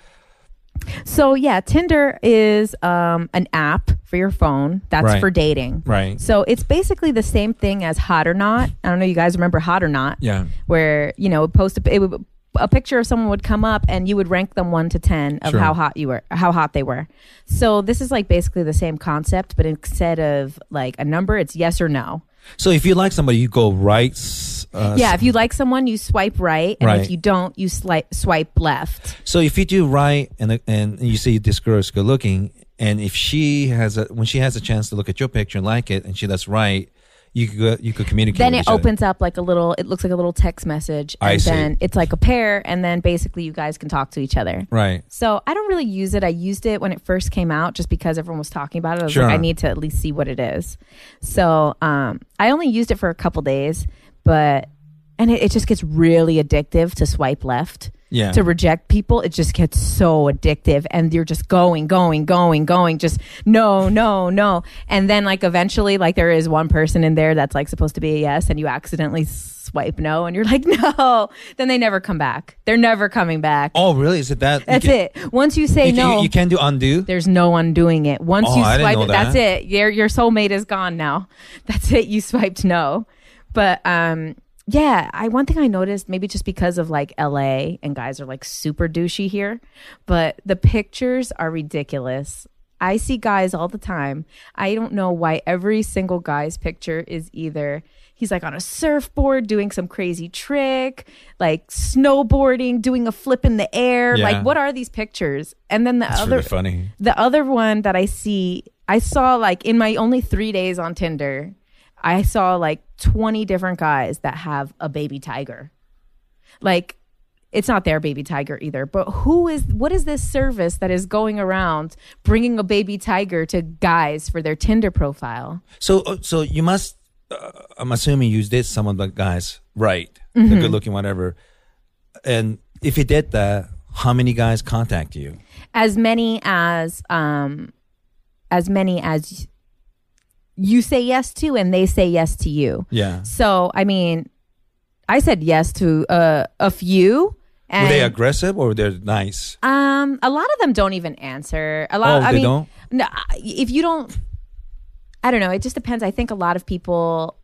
So yeah, Tinder is um an app for your phone that's Right. for dating. right. So it's basically the same thing as Hot or Not. I don't know you guys remember Hot or Not Yeah. where, you know, post a, it would a picture of someone would come up and you would rank them 1 to 10 of Sure. how hot you were how hot they were. So this is like basically the same concept but instead of like a number it's yes or no. So if you like somebody, you go right. s- Uh, Yeah, if you like someone, you swipe right, and Right. if you don't, you swipe swipe left. So if you do right, and and you see this girl is good looking, and if she has a when she has a chance to look at your picture and like it, and she does right, you could go- you could communicate. then it each other. opens up like a little it looks like a little text message and I see. then it's like a pair and then basically you guys can talk to each other Right. so i don't really use it i used it when it first came out just because everyone was talking about it i was Sure. like i need to at least see what it is so um, i only used it for a couple days but and it, it just gets really addictive to swipe left Yeah. to reject people it just gets so addictive and you're just going going going going just no no no. And then like eventually like there is one person in there that's like supposed to be a yes and you accidentally swipe no and you're (laughs) like no. Then they never come back. They're never coming back. Oh, really? Is it that? that's can- it. Once you say You, no you, you can't do undo. there's no undoing it. Once Oh, you swipe it that's it. Your your soulmate is gone now. (laughs) That's it. You swiped no. But um yeah i one thing i noticed maybe just because of like la and guys are like super douchey here but the pictures are ridiculous i see guys all the time i don't know why every single guy's picture is either he's like on a surfboard doing some crazy trick like snowboarding doing a flip in the air Yeah. like what are these pictures and then the That's other really funny. the other one that I see, I saw like in my only three days on Tinder, I saw like 20 different guys that have a baby tiger. Like, it's not their baby tiger either, but who is, what is this service that is going around bringing a baby tiger to guys for their Tinder profile? So, uh, so you must. Uh, I'm assuming you did some of the guys right, Mm-hmm. the good looking, whatever. And if you did that, how many guys contact you? As many as, um, as many as you say yes to and they say yes to you. Yeah. So, I mean, I said yes to uh, a few. And Were they aggressive or they're nice? um, a lot of them don't even answer. A lot. Oh, I they mean, don't? No, if you don't, I don't know. It just depends. I think a lot of people,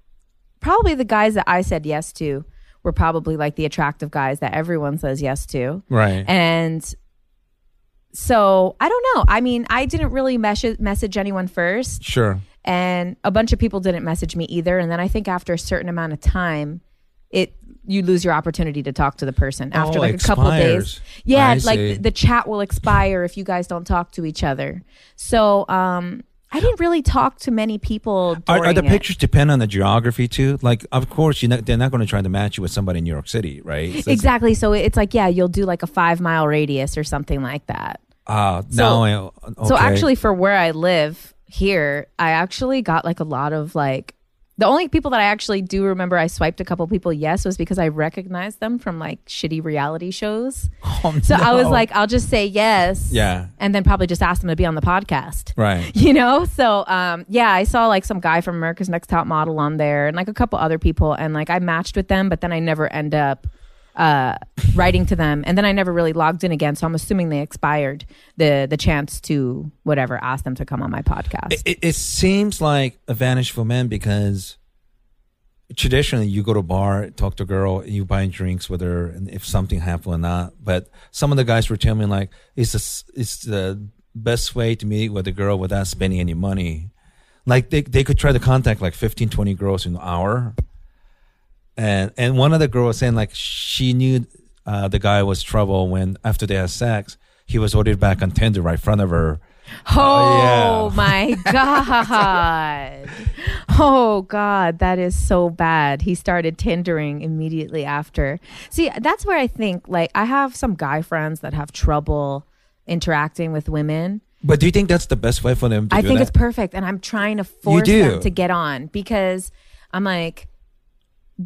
probably the guys that I said yes to, were probably like the attractive guys that everyone says yes to. Right. And so I don't know. I mean, I didn't really message message anyone first sure. And a bunch of people didn't message me either and then i think after a certain amount of time it you lose your opportunity to talk to the person after Oh, like a couple of days yeah I like see. the chat will expire if you guys don't talk to each other so um i didn't really talk to many people Are, are the it. pictures depend on the geography too? Like, of course, not, they're not going to try to match you with somebody in New York City, right? So exactly so it's like yeah you'll do like a five mile radius or something like that Ah, So- now I, okay. So actually, for where I live here, I actually got like a lot of like. The only people that I actually do remember I swiped a couple people yes was because I recognized them from like shitty reality shows. Oh, So I was like, I'll just say yes. Yeah. And then probably just ask them to be on the podcast. right. (laughs) You know? So um yeah, I saw like some guy from America's Next Top Model on there and like a couple other people and like I matched with them, but then I never end up uh writing to them and then I never really logged in again. So I'm assuming they expired the the chance to whatever ask them to come on my podcast. It, it seems like a vanish for men because traditionally you go to a bar, talk to a girl, you buy drinks with her, and if something happened or not. But some of the guys were telling me like it's the it's the best way to meet with a girl without spending any money. Like they they could try to contact like 15, 20 girls in an hour. And and one of the girls saying like she knew uh, the guy was trouble when after they had sex, he was ordered back on Tinder right in front of her. Oh yeah. my (laughs) god. Oh god, that is so bad. He started Tindering immediately after. See, that's where I think like I have some guy friends that have trouble interacting with women. But do you think that's the best way for them to I think that? it's perfect and I'm trying to force them to get on because I'm like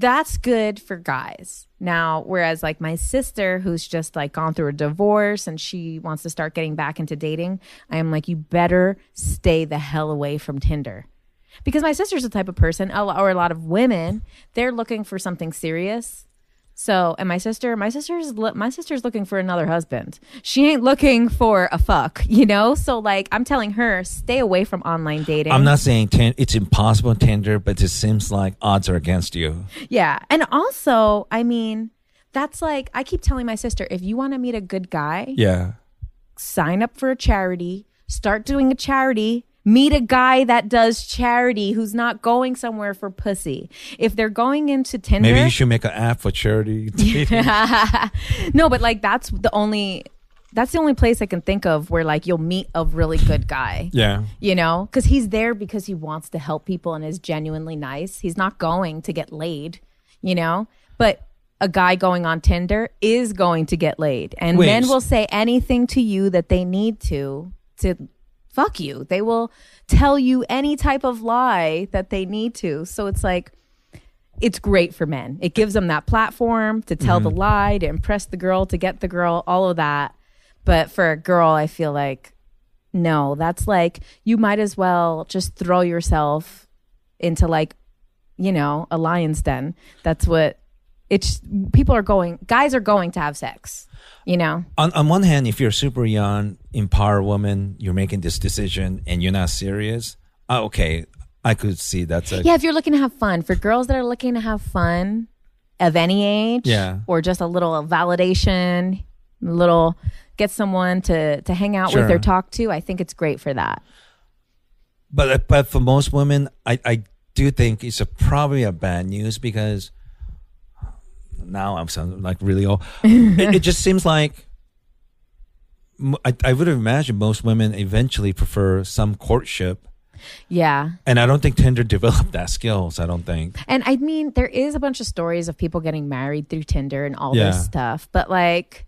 that's good for guys. Now, whereas like my sister who's just like gone through a divorce and she wants to start getting back into dating, I am like you better stay the hell away from Tinder. Because my sister's the type of person or a lot of women, they're looking for something serious. So, and my sister, my sister's my sister's looking for another husband. She ain't looking for a fuck, you know? So like I'm telling her, stay away from online dating. I'm not saying ten, it's impossible Tinder, but it seems like odds are against you. Yeah. And also, I mean, that's like I keep telling my sister, if you want to meet a good guy, Yeah. sign up for a charity, start doing a charity, meet a guy that does charity who's not going somewhere for pussy. If they're going into Tinder, Maybe you should make an app for charity. (laughs) no, but like that's the only that's the only place I can think of where like you'll meet a really good guy. (laughs) Yeah. You know, because he's there because he wants to help people and is genuinely nice. He's not going to get laid, you know? But a guy going on Tinder is going to get laid. And Wait, men will say anything to you that they need to to fuck you. They will tell you any type of lie that they need to. So it's like it's great for men. It gives them that platform to tell the mm-hmm. lie, to impress the girl, to get the girl, all of that. But for a girl, I feel like no, that's like you might as well just throw yourself into like, you know, a lion's den. That's what it's people are going guys are going to have sex, you know. On on one hand, if you're super young, empowered woman, you're making this decision and you're not serious. Uh, okay, I could see that's a Yeah, if you're looking to have fun, for girls that are looking to have fun of any age, Yeah. or just a little validation, a little get someone to to hang out Sure. with or talk to, I think it's great for that. But but for most women, I, I do think it's a, probably a bad news because now I'm sounding like really old. (laughs) it, it just seems like I would imagine most women eventually prefer some courtship, Yeah. and I don't think Tinder developed that skills. I don't think. And I mean, there is a bunch of stories of people getting married through Tinder and all Yeah. this stuff, but like,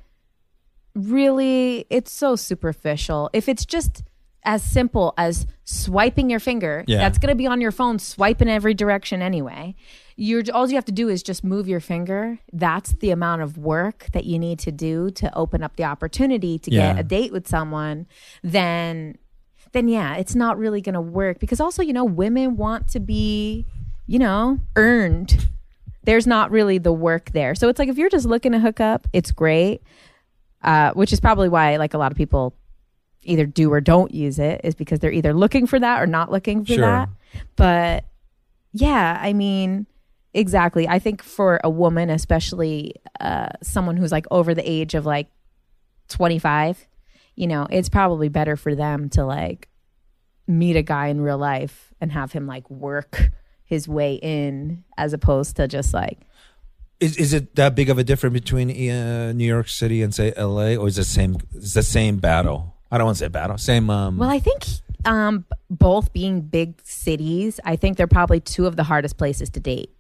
really, it's so superficial. If it's just as simple as swiping your finger, Yeah. that's going to be on your phone, swipe in every direction anyway. You're all you have to do is just move your finger. That's the amount of work that you need to do to open up the opportunity to Yeah. get a date with someone. Then then yeah, it's not really going to work because also, you know, women want to be, you know, earned. There's not really the work there. So it's like if you're just looking to hook up, it's great. Uh, which is probably why like a lot of people either do or don't use it is because they're either looking for that or not looking for Sure. that. But yeah, I mean, exactly. I think for a woman, especially uh, someone who's like over the age of like 25, you know, it's probably better for them to like meet a guy in real life and have him like work his way in as opposed to just like Is is it that big of a difference between uh, New York City and say L.A. or is it the same? It's the same battle. I don't want to say battle. Same. Um, Well, I think um, both being big cities, I think they're probably two of the hardest places to date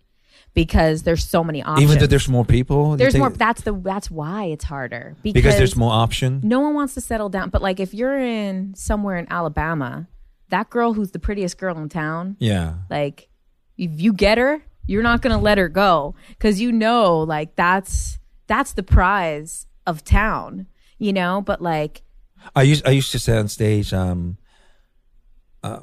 because there's so many options. even though there's more people, there's more. That's the that's why it's harder because, because there's more option. No one wants to settle down. But like if you're in somewhere in Alabama, that girl who's the prettiest girl in town, Yeah. like if you get her, you're not gonna let her go because you know like that's that's the prize of town, you know. But like I used I used to say on stage, um, uh,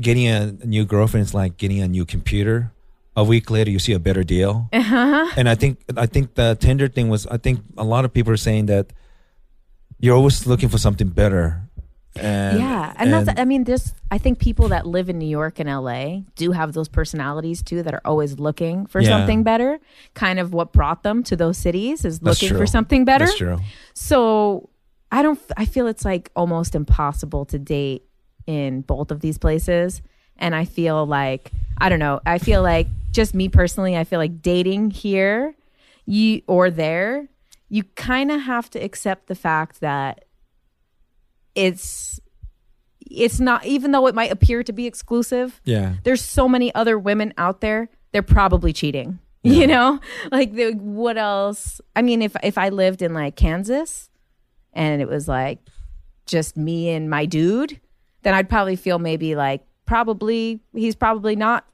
getting a new girlfriend is like getting a new computer. A week later, you see a better deal. Uh-huh. And I think I think the Tinder thing was. I think a lot of people are saying that you're always looking for something better. And, yeah, and, that's I mean, this I think people that live in New York and LA do have those personalities too that are always looking for Yeah. something better. Kind of what brought them to those cities is looking for something better. That's true. So I don't. I feel it's like almost impossible to date in both of these places, and I feel like I don't know. I feel like just me personally. I feel like dating here, you or there, you kind of have to accept the fact that it's it's not even though it might appear to be exclusive Yeah. there's so many other women out there they're probably cheating (laughs) you know like the, what else i mean if if i lived in like kansas and it was like just me and my dude then i'd probably feel maybe like probably he's probably not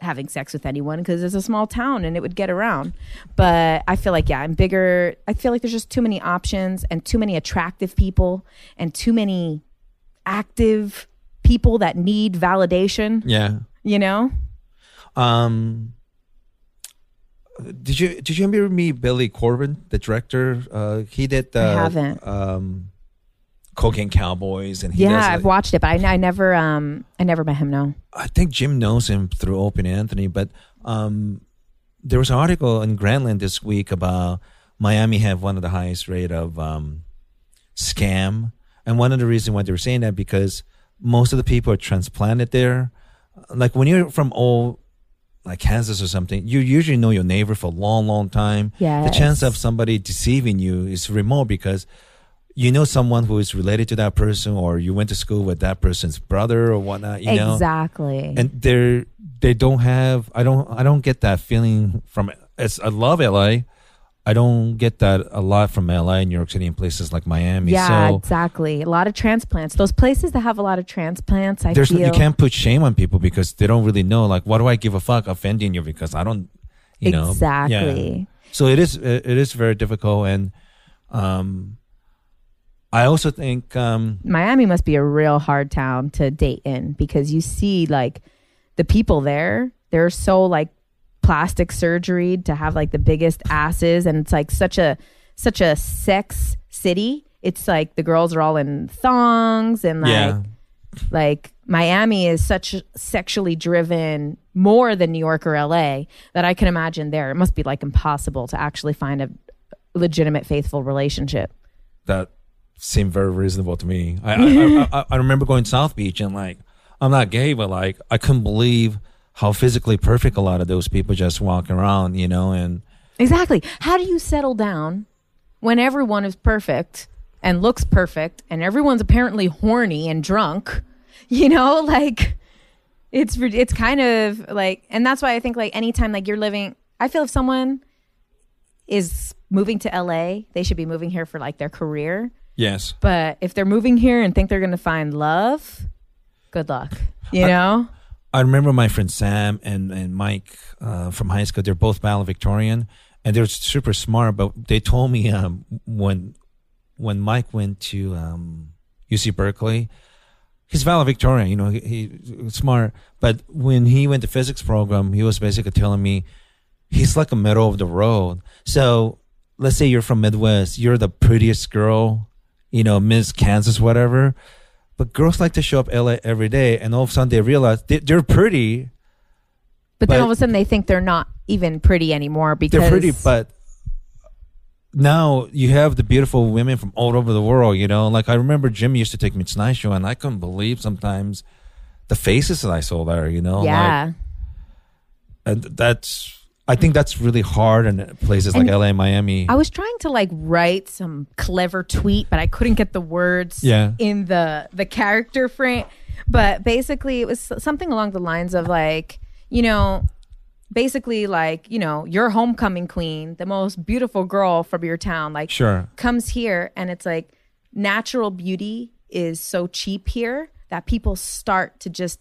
having sex with anyone because it's a small town and it would get around but i feel like yeah i'm bigger i feel like there's just too many options and too many attractive people and too many active people that need validation Yeah. you know Um. Did you did you ever meet Billy Corben, the director? Uh, he did. Uh, I haven't. Um, Cocaine Cowboys, and he yeah, does, I've watched it, but I, I never, um, I never met him. No. I think Jim knows him through Opie and Anthony, but um, there was an article in Grantland this week about Miami have one of the highest rate of um, scam, and one of the reasons why they were saying that because most of the people are transplanted there. Like when you're from old, like Kansas or something, you usually know your neighbor for a long, long time. Yeah. The chance of somebody deceiving you is remote because you know someone who is related to that person, or you went to school with that person's brother or whatnot. You know, exactly. and they're they don't have. I don't. I don't get that feeling from. It's, I love LA. I don't get that a lot from LA, and New York City, and places like Miami. yeah, so exactly. A lot of transplants. Those places that have a lot of transplants, I there's feel you can't put shame on people because they don't really know. Like, why do I give a fuck offending you because I don't, you know, Yeah. exactly. So it is it is very difficult, and um, I also think um, Miami must be a real hard town to date in because you see like the people there, they're so like plastic surgery to have like the biggest asses and it's like such a such a sex city. It's like the girls are all in thongs and like yeah, like Miami is such sexually driven more than New York or LA that I can imagine there it must be like impossible to actually find a legitimate faithful relationship. that seemed very reasonable to me. I I, (laughs) I, I remember going to South Beach and like I'm not gay, but like I couldn't believe how physically perfect a lot of those people just walking around, you know, and Exactly. How do you settle down when everyone is perfect and looks perfect and everyone's apparently horny and drunk? (laughs) You know, (laughs) like it's it's kind of like and that's why I think like anytime like you're living I feel if someone is moving to LA, they should be moving here for like their career. Yes, But if they're moving here and think they're going to find love, good luck. You know? I remember my friend Sam and and Mike uh, from high school. They're both valedictorian, and they're super smart. But they told me um, when when Mike went to um, UC Berkeley, he's valedictorian. You know, he, he smart. But when he went to physics program, he was basically telling me he's like a middle of the road. So let's say you're from Midwest, you're the prettiest girl, you know, Miss Kansas, whatever. But girls like to show up LA every day, and all of a sudden they realize they, they're pretty. But, then But- all of a sudden they think they're not even pretty anymore because They're pretty, but now you have the beautiful women from all over the world. You know, like I remember Jim used to take me to Night Show, and I couldn't believe sometimes the faces that I saw there. You know, yeah. like, and that's I think that's really hard in places And like LA, and Miami. I was trying to like write some clever tweet, but I couldn't get the words Yeah. in the the character frame. But basically, it was something along the lines of like, you know, basically like, you know, your homecoming queen, the most beautiful girl from your town, like Sure. comes here and it's like natural beauty is so cheap here that people start to just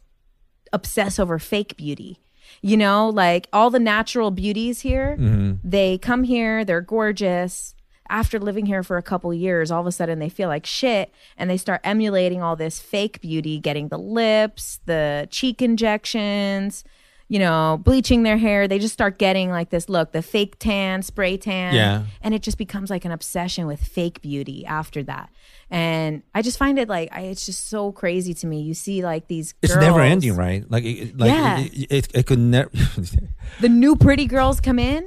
obsess over fake beauty. You know, like all the natural beauties here, mm-hmm. they come here, they're gorgeous. After living here for a couple years, all of a sudden they feel like shit and they start emulating all this fake beauty, getting the lips, the cheek injections, you know, bleaching their hair. They just start getting like this look, the fake tan, spray tan. Yeah. And it just becomes like an obsession with fake beauty after that. And I just find it like I, it's just so crazy to me. You see like these It's girls- never ending, right? Like, it, like Yeah. it, it, it could never. (laughs) the new pretty girls come in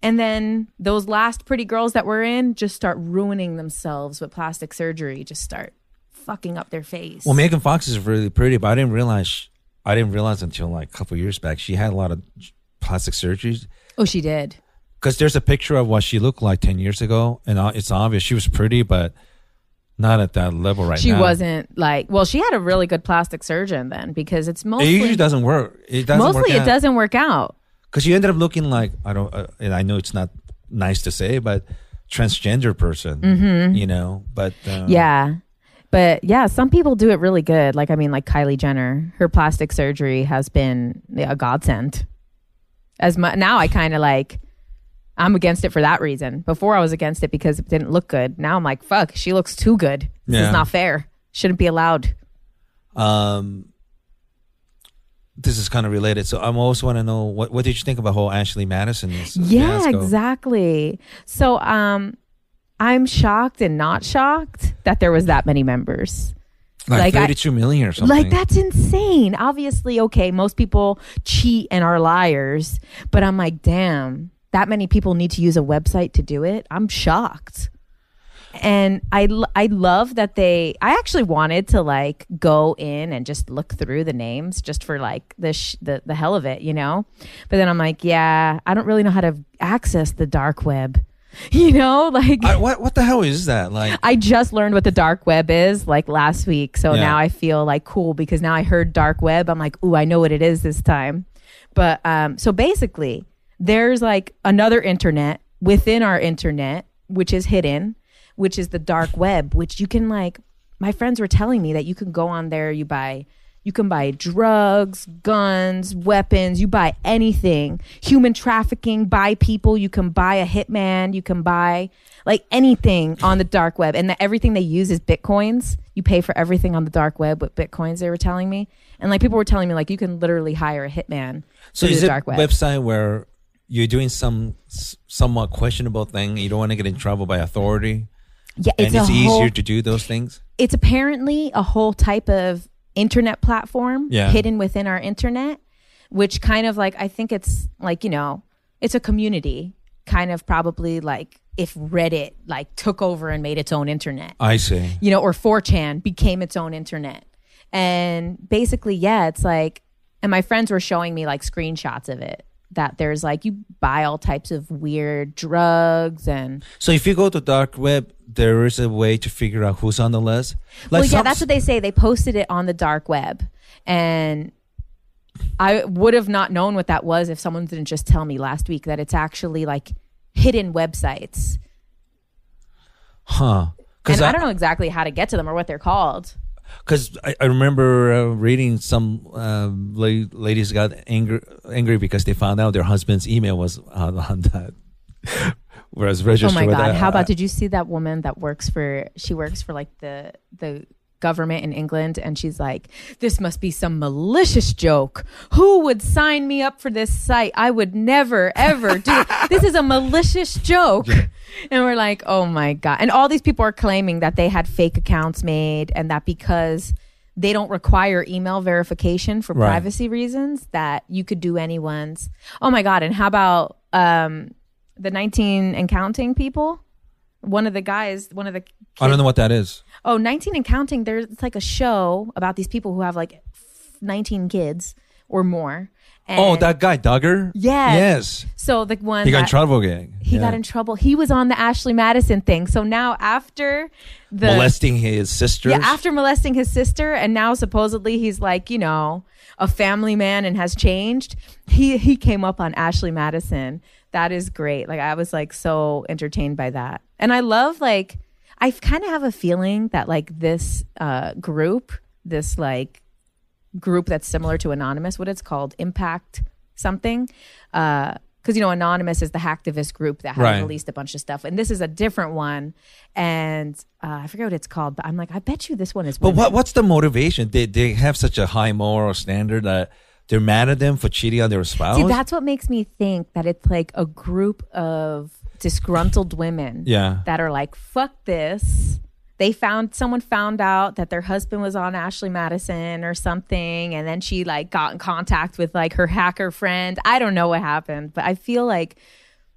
and then those last pretty girls that were in just start ruining themselves with plastic surgery just start fucking up their face well, Megan Fox is really pretty, but I didn't realize. I didn't realize until like a couple years back she had a lot of plastic surgeries. oh she did? Because there's a picture of what she looked like 10 years ago and uh, it's obvious she was pretty but not at that level right she now. She wasn't like well she had a really good plastic surgeon then because it's mostly it usually doesn't work. It doesn't mostly it doesn't work out. Because you ended up looking like i don't uh, and i know it's not nice to say but transgender person you know but um, Mm-hmm. yeah but yeah some people do it really good. Like i mean like kylie jenner her plastic surgery has been a godsend. As much now i kind of like i'm against it for that reason. Before i was against it because it didn't look good. Now i'm like fuck she looks too good. This Yeah. is not fair. Shouldn't be allowed. Um this is kind of related. So i'm also want to know what what did you think about whole ashley madison yeah fiasco? exactly. So um i'm shocked and not shocked that there was that many members like, like, I- 32 million or something Like that's insane. Obviously, okay, most people cheat and are liars, but I'm like, damn, that many people need to use a website to do it. I'm shocked. And I I love that they I actually wanted to like go in and just look through the names just for like the sh- the the hell of it, you know? But then I'm like, yeah, I don't really know how to access the dark web. (laughs) You know, like I, what what the hell is that? Like I just learned what the dark web is like last week. So Yeah. now I feel like cool because now I heard dark web. I'm like, ooh, I know what it is this time. But um, so basically, there's like another internet within our internet, which is hidden, which is the dark web, which you can like. My friends were telling me that you can go on there, you buy. You can buy drugs, guns, weapons, you buy anything. Human trafficking, buy people, you can buy a hitman, you can buy like anything on the dark web. And the, everything they use is bitcoins. You pay for everything on the dark web with bitcoins, they were telling me. And like people were telling me, like, you can literally hire a hitman so is the it dark web. website where you're doing some somewhat questionable thing? You don't want to get in trouble by authority, yeah, and a it's whole- easier to do those things. it's apparently a whole type of internet platform Yeah. hidden within our internet, which kind of like I think it's like you know it's a community, kind of probably like if Reddit like took over and made its own internet, I see. you know, or 4chan became its own internet, and basically yeah, it's like, and my friends were showing me like screenshots of it. That there's like you buy all types of weird drugs and So if you go to dark web, there is a way to figure out who's on the list. Like well, yeah, that's what they say. They posted it on the dark web, and I would have not known what that was if someone didn't just tell me last week that it's actually like hidden websites. huh? Because And I, I, don't know exactly how to get to them or what they're called. Because I, I remember uh, reading some uh, la- ladies got angry angry because they found out their husband's email was on, on that. (laughs) Whereas Oh registered my with god! that, How uh, about did you see that woman that works for? She works for like the the government in England, and she's like, "This must be some malicious joke. Who would sign me up for this site? I would never ever do. it. (laughs) This is a malicious joke." And we're like, "Oh my god!" And all these people are claiming that they had fake accounts made, and that because they don't require email verification for Right. privacy reasons, that you could do anyone's. Oh my god! And how about um, the 19 and counting people? One of the guys, one of the I don't know what that is. Oh, 19 and counting. There's it's like a show about these people who have like 19 kids or more. Oh, and oh, that guy Duggar. Yes. Yes. So the one He got in trouble again. He got in trouble. He was on the Ashley Madison thing. So now after the molesting his sister. yeah, after molesting his sister, and now supposedly he's like, you know, a family man and has changed. He he came up on Ashley Madison. That is great. Like I was like so entertained by that, and I love like I kind of have a feeling that like this uh, group, this like group that's similar to Anonymous, what it's called, Impact something. Because you know, Anonymous is the hacktivist group that has Right. released a bunch of stuff, and this is a different one. And uh, I forget what it's called, but I'm like, I bet you this one is. But what what's the motivation? They they have such a high moral standard that they're mad at them for cheating on their spouse. See, that's what makes me think that it's like a group of disgruntled women Yeah. that are like, fuck this. They found someone found out that their husband was on Ashley Madison or something, and then she like got in contact with like her hacker friend. I don't know what happened, but I feel like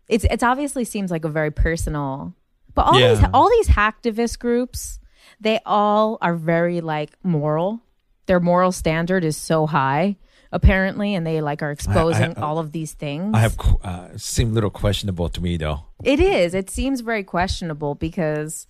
it's it's obviously seems like a very personal. But all these all these hacktivist groups, they all are very like moral. Their moral standard is so high, apparently, and they like are exposing all of these things. I have uh, seem a little questionable to me though. It is. It seems very questionable because,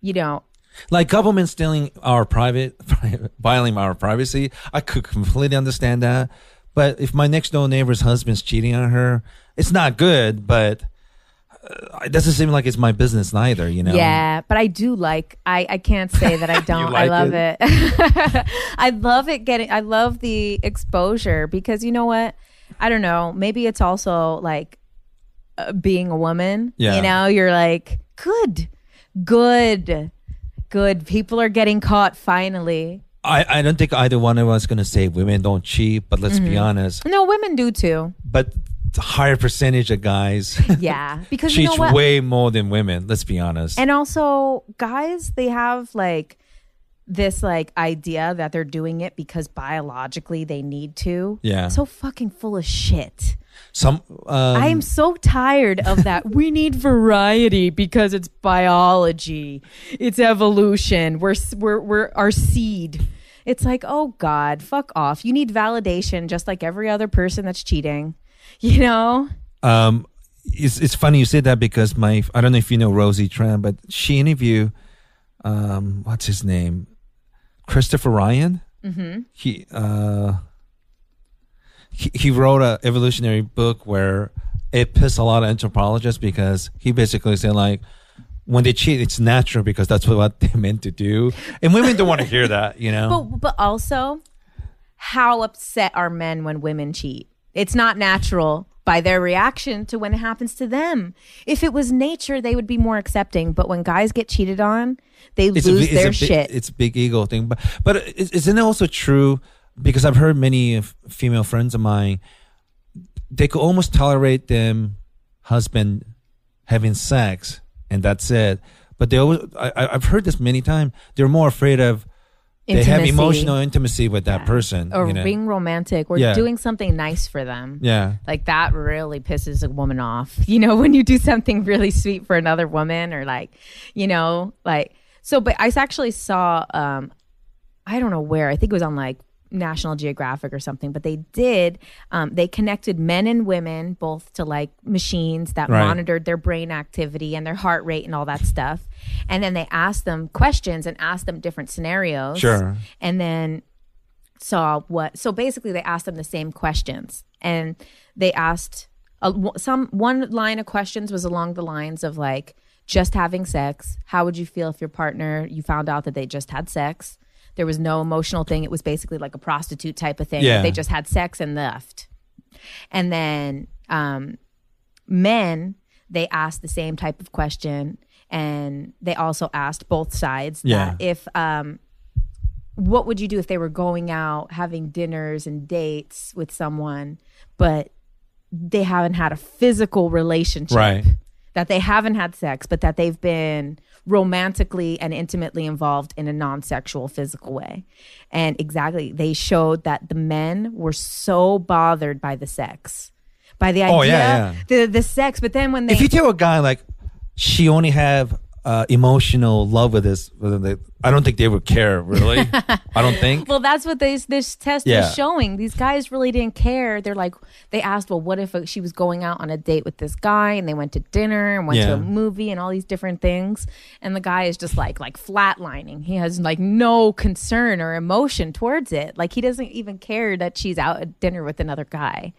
you know, Like government stealing our private, (laughs) violating our privacy. I could completely understand that. But if my next door neighbor's husband's cheating on her, it's not good. But it doesn't seem like it's my business neither. You know. yeah. But I do like. I I can't say that I (laughs) don't. I like love it. (laughs) I love it getting. I love the exposure because you know what? I don't know. Maybe it's also like uh, being a woman. Yeah. You know, you're like good, good, good. People are getting caught finally. I, I don't think either one of us going to say women don't cheat. But let's Mm-hmm. be honest. No, women do too. But the higher percentage of guys (laughs) Yeah, because you cheats know what? way more than women. Let's be honest. And also, guys, they have like this like idea that they're doing it because biologically they need to. Yeah. So fucking full of shit. Some um, I am so tired of that. (laughs) we need variety because it's biology. It's evolution. We're we're we're our seed. It's like, "Oh god, fuck off. You need validation just like every other person that's cheating." (laughs) You know? um it's it's funny you said that because my I don't know if you know Rosie Tran, but she interviewed um what's his name, Christopher Ryan. Mm-hmm. He uh he, he wrote a evolutionary book where it pissed a lot of anthropologists because he basically said like when they cheat it's natural because that's (laughs) what they're meant to do and women don't want to hear that you know (laughs) But but also, how upset are men when women cheat? It's not natural by their reaction to when it happens to them. If it was nature, they would be more accepting. But when guys get cheated on, they it's lose a, their big, shit. It's a big ego thing, but but is- isn't it also true? Because I've heard many of female friends of mine, they could almost tolerate them husband having sex and that's it. But they always, I, I- I've heard this many times. They're more afraid of they have emotional intimacy with that Yeah. person. or you know? being romantic or Yeah. doing something nice for them. yeah, Like that really pisses a woman off. (laughs) You know, when you do something really sweet for another woman or like, you know, like so but I actually saw um I don't know where. I think it was on like National Geographic or something, but they did um they connected men and women both to like machines that Right. monitored their brain activity and their heart rate and all that stuff. And then they asked them questions and asked them different scenarios. Sure. And then saw what so basically they asked them the same questions and they asked uh, some one line of questions was along the lines of like just having sex how would you feel if your partner you found out that they just had sex there was no emotional thing it was basically like a prostitute type of thing Yeah. they just had sex and left and then um men they asked the same type of question and they also asked both sides Yeah. if um what would you do if they were going out having dinners and dates with someone but they haven't had a physical relationship Right. that they haven't had sex but that they've been romantically and intimately involved in a non-sexual physical way and exactly they showed that the men were so bothered by the sex by the idea Oh, yeah, yeah. the the sex but then when they if you tell a guy like she only have uh, emotional love with this, I don't think they would care really. (laughs) I don't think. Well, that's what this this test Yeah. was showing. These guys really didn't care. They're like, they asked, well, what if she was going out on a date with this guy and they went to dinner and went to a movie and all these different things, and the guy is just like like flatlining. He has like no concern or emotion towards it. Like he doesn't even care that she's out at dinner with another guy.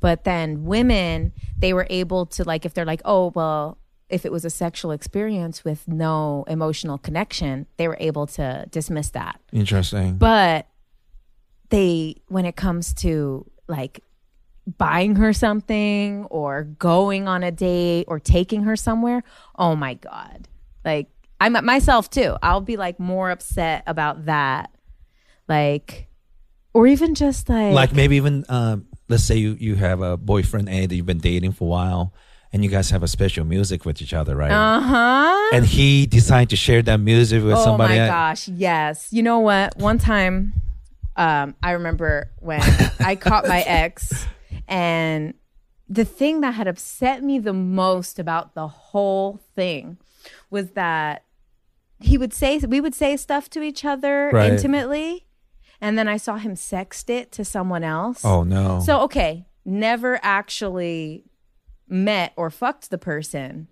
But then women, they were able to like if they're like, oh well. If it was a sexual experience with no emotional connection, they were able to dismiss that. Interesting. but they when it comes to like buying her something or going on a date or taking her somewhere oh my god. Like i'm myself too. I'll be like more upset about that. Like or even just like, like maybe even um, let's say you you have a boyfriend A that you've been dating for a while, and you guys have a special music with each other, right? uh-huh And he decided to share that music with oh somebody. Oh my gosh yes you know what one time um i remember when i (laughs) caught my ex and the thing that had upset me the most about the whole thing was that he would say we would say stuff to each other Right. intimately and then i saw him sext it to someone else Oh no. so okay, never actually met or fucked the person,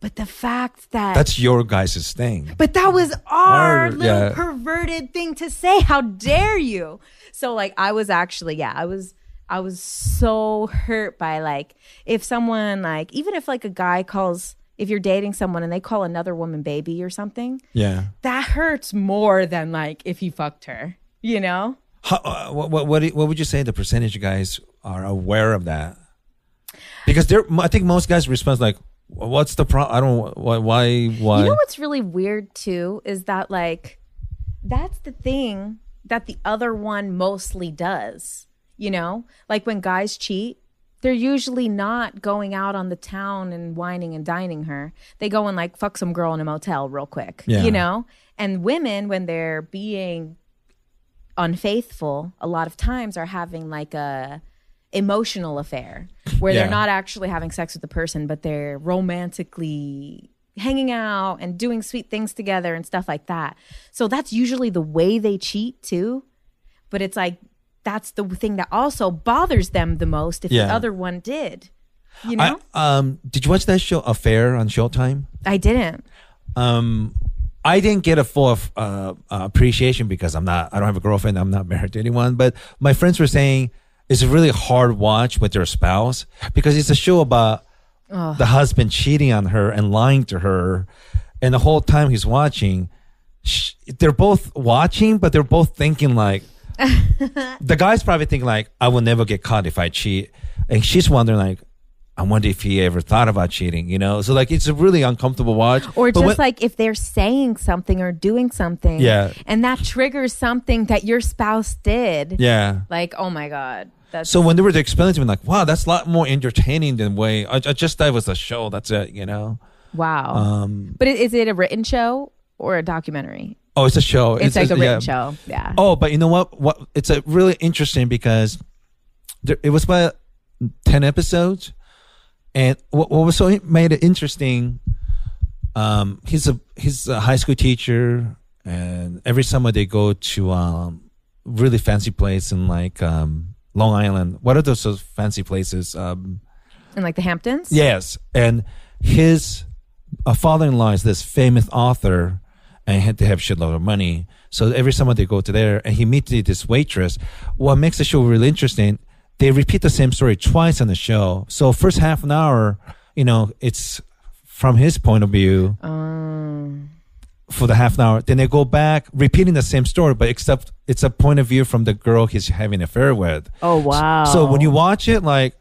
but the fact that that's your guys' thing. but that was our Our- little yeah. perverted thing to say. How dare you? So like I was actually yeah, I was I was so hurt by like if someone like even if like a guy calls if you're dating someone and they call another woman baby or something, Yeah. that hurts more than like if he fucked her, you know? How, uh, what, what, what, what would you say the percentage of guys are aware of that? Because there, I think most guys respond like, "What's the problem? I don't. Why? Why? Why?" You know what's really weird too is that like that's the thing that the other one mostly does. You know, like when guys cheat, they're usually not going out on the town and wining and dining her. They go and like fuck some girl in a motel real quick. Yeah. You know, and women when they're being unfaithful, a lot of times are having like a emotional affair where Yeah. they're not actually having sex with the person, but they're romantically hanging out and doing sweet things together and stuff like that. So that's usually the way they cheat too. But it's like that's the thing that also bothers them the most if Yeah. the other one did. You know, I, um, did you watch that show Affair on Showtime? I, didn't. Um, I didn't get a full of, uh, uh, appreciation because I'm not. I don't have a girlfriend. I'm not married to anyone. But my friends were saying it's a really hard watch with your spouse because it's a show about the husband cheating on her and lying to her, and the whole time he's watching, sh- they're both watching, but they're both thinking like. (laughs) the guy's probably thinking like, I will never get caught if I cheat, and she's wondering like, I wonder if he ever thought about cheating, you know? So like, it's a really uncomfortable watch. Or But just when- like if they're saying something or doing something, Yeah. and that triggers something that your spouse did. yeah. Like, oh my god, that's So when they were explaining to me, like, wow, that's a lot more entertaining than way. I, I just thought it was a show. That's it, you know. wow. Um, but is it a written show or a documentary? oh, it's a show. It's, like a written yeah. show. Yeah. Oh, but you know what? What it's a really interesting because there, it was about ten episodes, and what, what was so made it interesting. Um, he's a he's a high school teacher, and every summer they go to um really fancy place in like um Long Island. What are those, those fancy places? Um, In like the Hamptons. Yes, and his uh, father-in-law is this famous author, and he had to have shitload of money. So every summer they go to there, and he meets this waitress. What makes the show really interesting? They repeat the same story twice on the show. So first half an hour, you know, it's from his point of view Um, for the half an hour. Then they go back, repeating the same story, but except it's a point of view from the girl he's having an affair with. oh wow. So when you watch it, like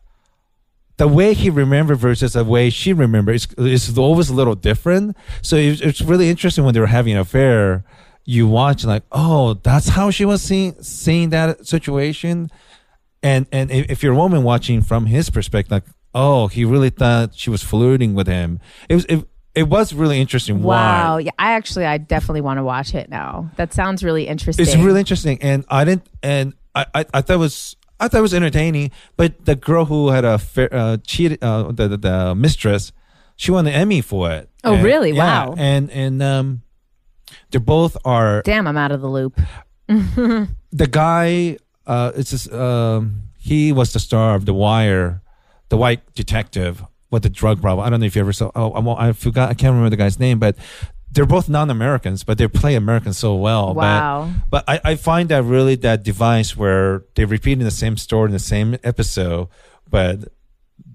the way he remembered versus the way she remembered is, is always a little different. So it's, it's really interesting when they were having an affair. You watch like, oh, that's how she was seeing seeing that situation, and and if if you're a woman watching from his perspective, like, oh, he really thought she was flirting with him. It was it, it was really interesting. Wow. Why? Yeah. I actually, I definitely want to watch it now. That sounds really interesting. It's really interesting, and I didn't, and I, I, I thought it was, I thought it was entertaining. But the girl who had a fair, uh, cheated, uh, the, the the mistress, she won the Emmy for it. Oh, And- really? yeah, Wow. And and um, they both are Damn, I'm out of the loop. (laughs) the guy. Uh, it's just, um, he was the star of The Wire, the white detective with the drug problem. I don't know if you ever saw. Oh, I, I forgot. I can't remember the guy's name, but. They're both non-Americans, but they play Americans so well. But- Wow. but I, I find that really that device where they're repeating the same story in the same episode, but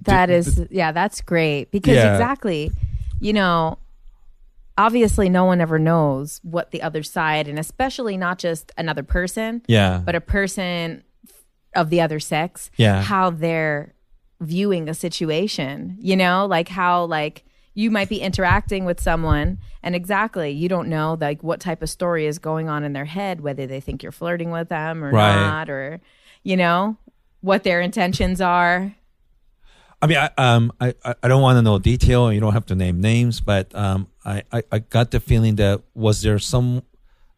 That is, yeah, that's great because Yeah. exactly, you know, obviously no one ever knows what the other side, and especially not just another person, yeah, but a person of the other sex, Yeah. how they're viewing a situation, you know, like how like you might be interacting with someone and exactly you don't know like what type of story is going on in their head whether they think you're flirting with them or Right. not or you know what their intentions are I mean, I, um, I, I don't want to know detail. You don't have to name names, but um, I, I, I got the feeling that was there some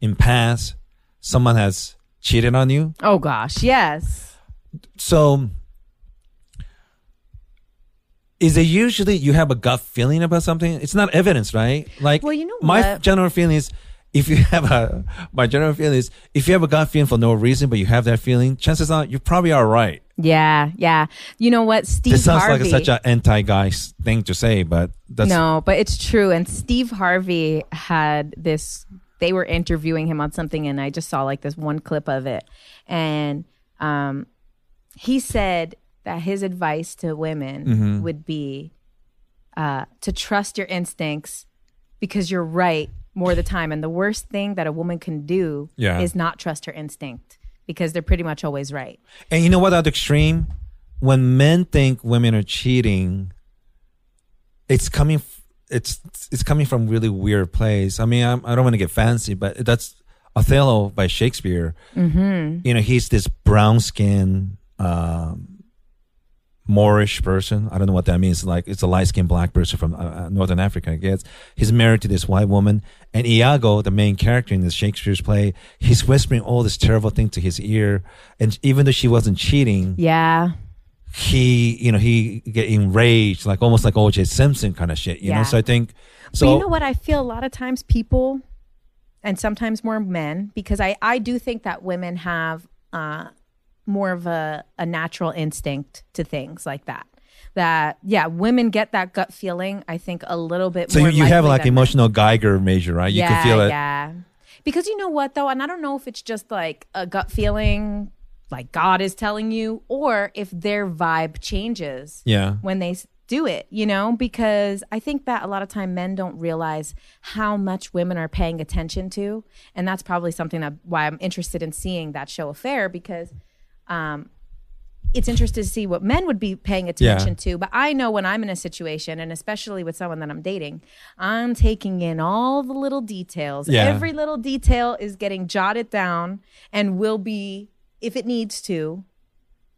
in past someone has cheated on you. oh gosh yes So is it usually you have a gut feeling about something? It's not evidence, right? Like, Well, you know my what? general feeling is if you (laughs) have a my general feeling is if you have a gut feeling for no reason, but you have that feeling, chances are you probably are right. yeah yeah you know what steve Harvey this sounds harvey like such an anti-guy thing to say, but that's no, but it's true. And Steve Harvey had this. They were interviewing him on something, and I just saw like this one clip of it, and um, he said that his advice to women Mm-hmm. would be uh, to trust your instincts because you're right more of the time. And the worst thing that a woman can do Yeah. is not trust her instinct because they're pretty much always right. And you know what? At the extreme, when men think women are cheating, it's coming. f- It's it's coming from really weird place. I mean, I'm, I don't want to get fancy, but that's Othello by Shakespeare. Mm-hmm. You know, he's this brown skin, um, Moorish person. I don't know what that means. Like it's a light skinned black person from uh, uh, Northern Africa. I guess he's married to this white woman, and Iago, the main character in this Shakespeare's play, he's whispering all this terrible thing to his ear, and even though she wasn't cheating, Yeah. he, you know, he get enraged, like almost like O.J. Simpson kind of shit. You know, so I think. So but you know what? I feel a lot of times people, and sometimes more men, because I I do think that women have uh, more of a, a natural instinct to things like that. That yeah, women get that gut feeling. I think a little bit. So more you, you have like than men. emotional Geiger measure, right? You yeah, can feel it. Yeah. Because you know what though, and I don't know if it's just like a gut feeling, like God is telling you, or if their vibe changes Yeah. when they do it, you know, because I think that a lot of time men don't realize how much women are paying attention to, and that's probably something that why I'm interested in seeing that show affair because um it's interesting to see what men would be paying attention to. But I know when I'm in a situation, and especially with someone that I'm dating, I'm taking in all the little details. Yeah. Every little detail is getting jotted down and will be, if it needs to,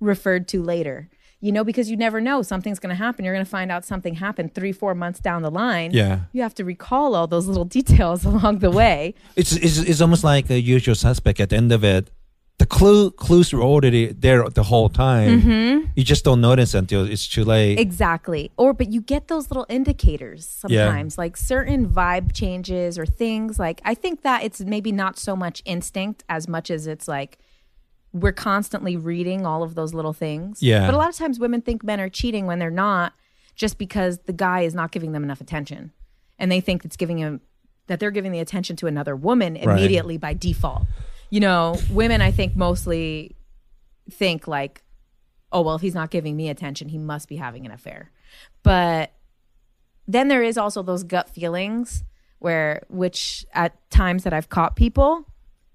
referred to later. You know, because you never know something's going to happen. You're going to find out something happened three, four months down the line. Yeah. You have to recall all those little (laughs) details along the way. It's, it's it's almost like a usual suspect. At the end of it, the clue clues were already there the whole time. Mm-hmm. You just don't notice until it's too late. Exactly. Or but you get those little indicators Yeah. sometimes, like certain vibe changes or things. Like I think that it's maybe not so much instinct as much as it's like we're constantly reading all of those little things. Yeah. But a lot of times women think men are cheating when they're not, just because the guy is not giving them enough attention. And they think it's giving him that they're giving the attention to another woman immediately by default. You know, women I think mostly think like oh well if he's not giving me attention he must be having an affair but then there is also those gut feelings where which at times that i've caught people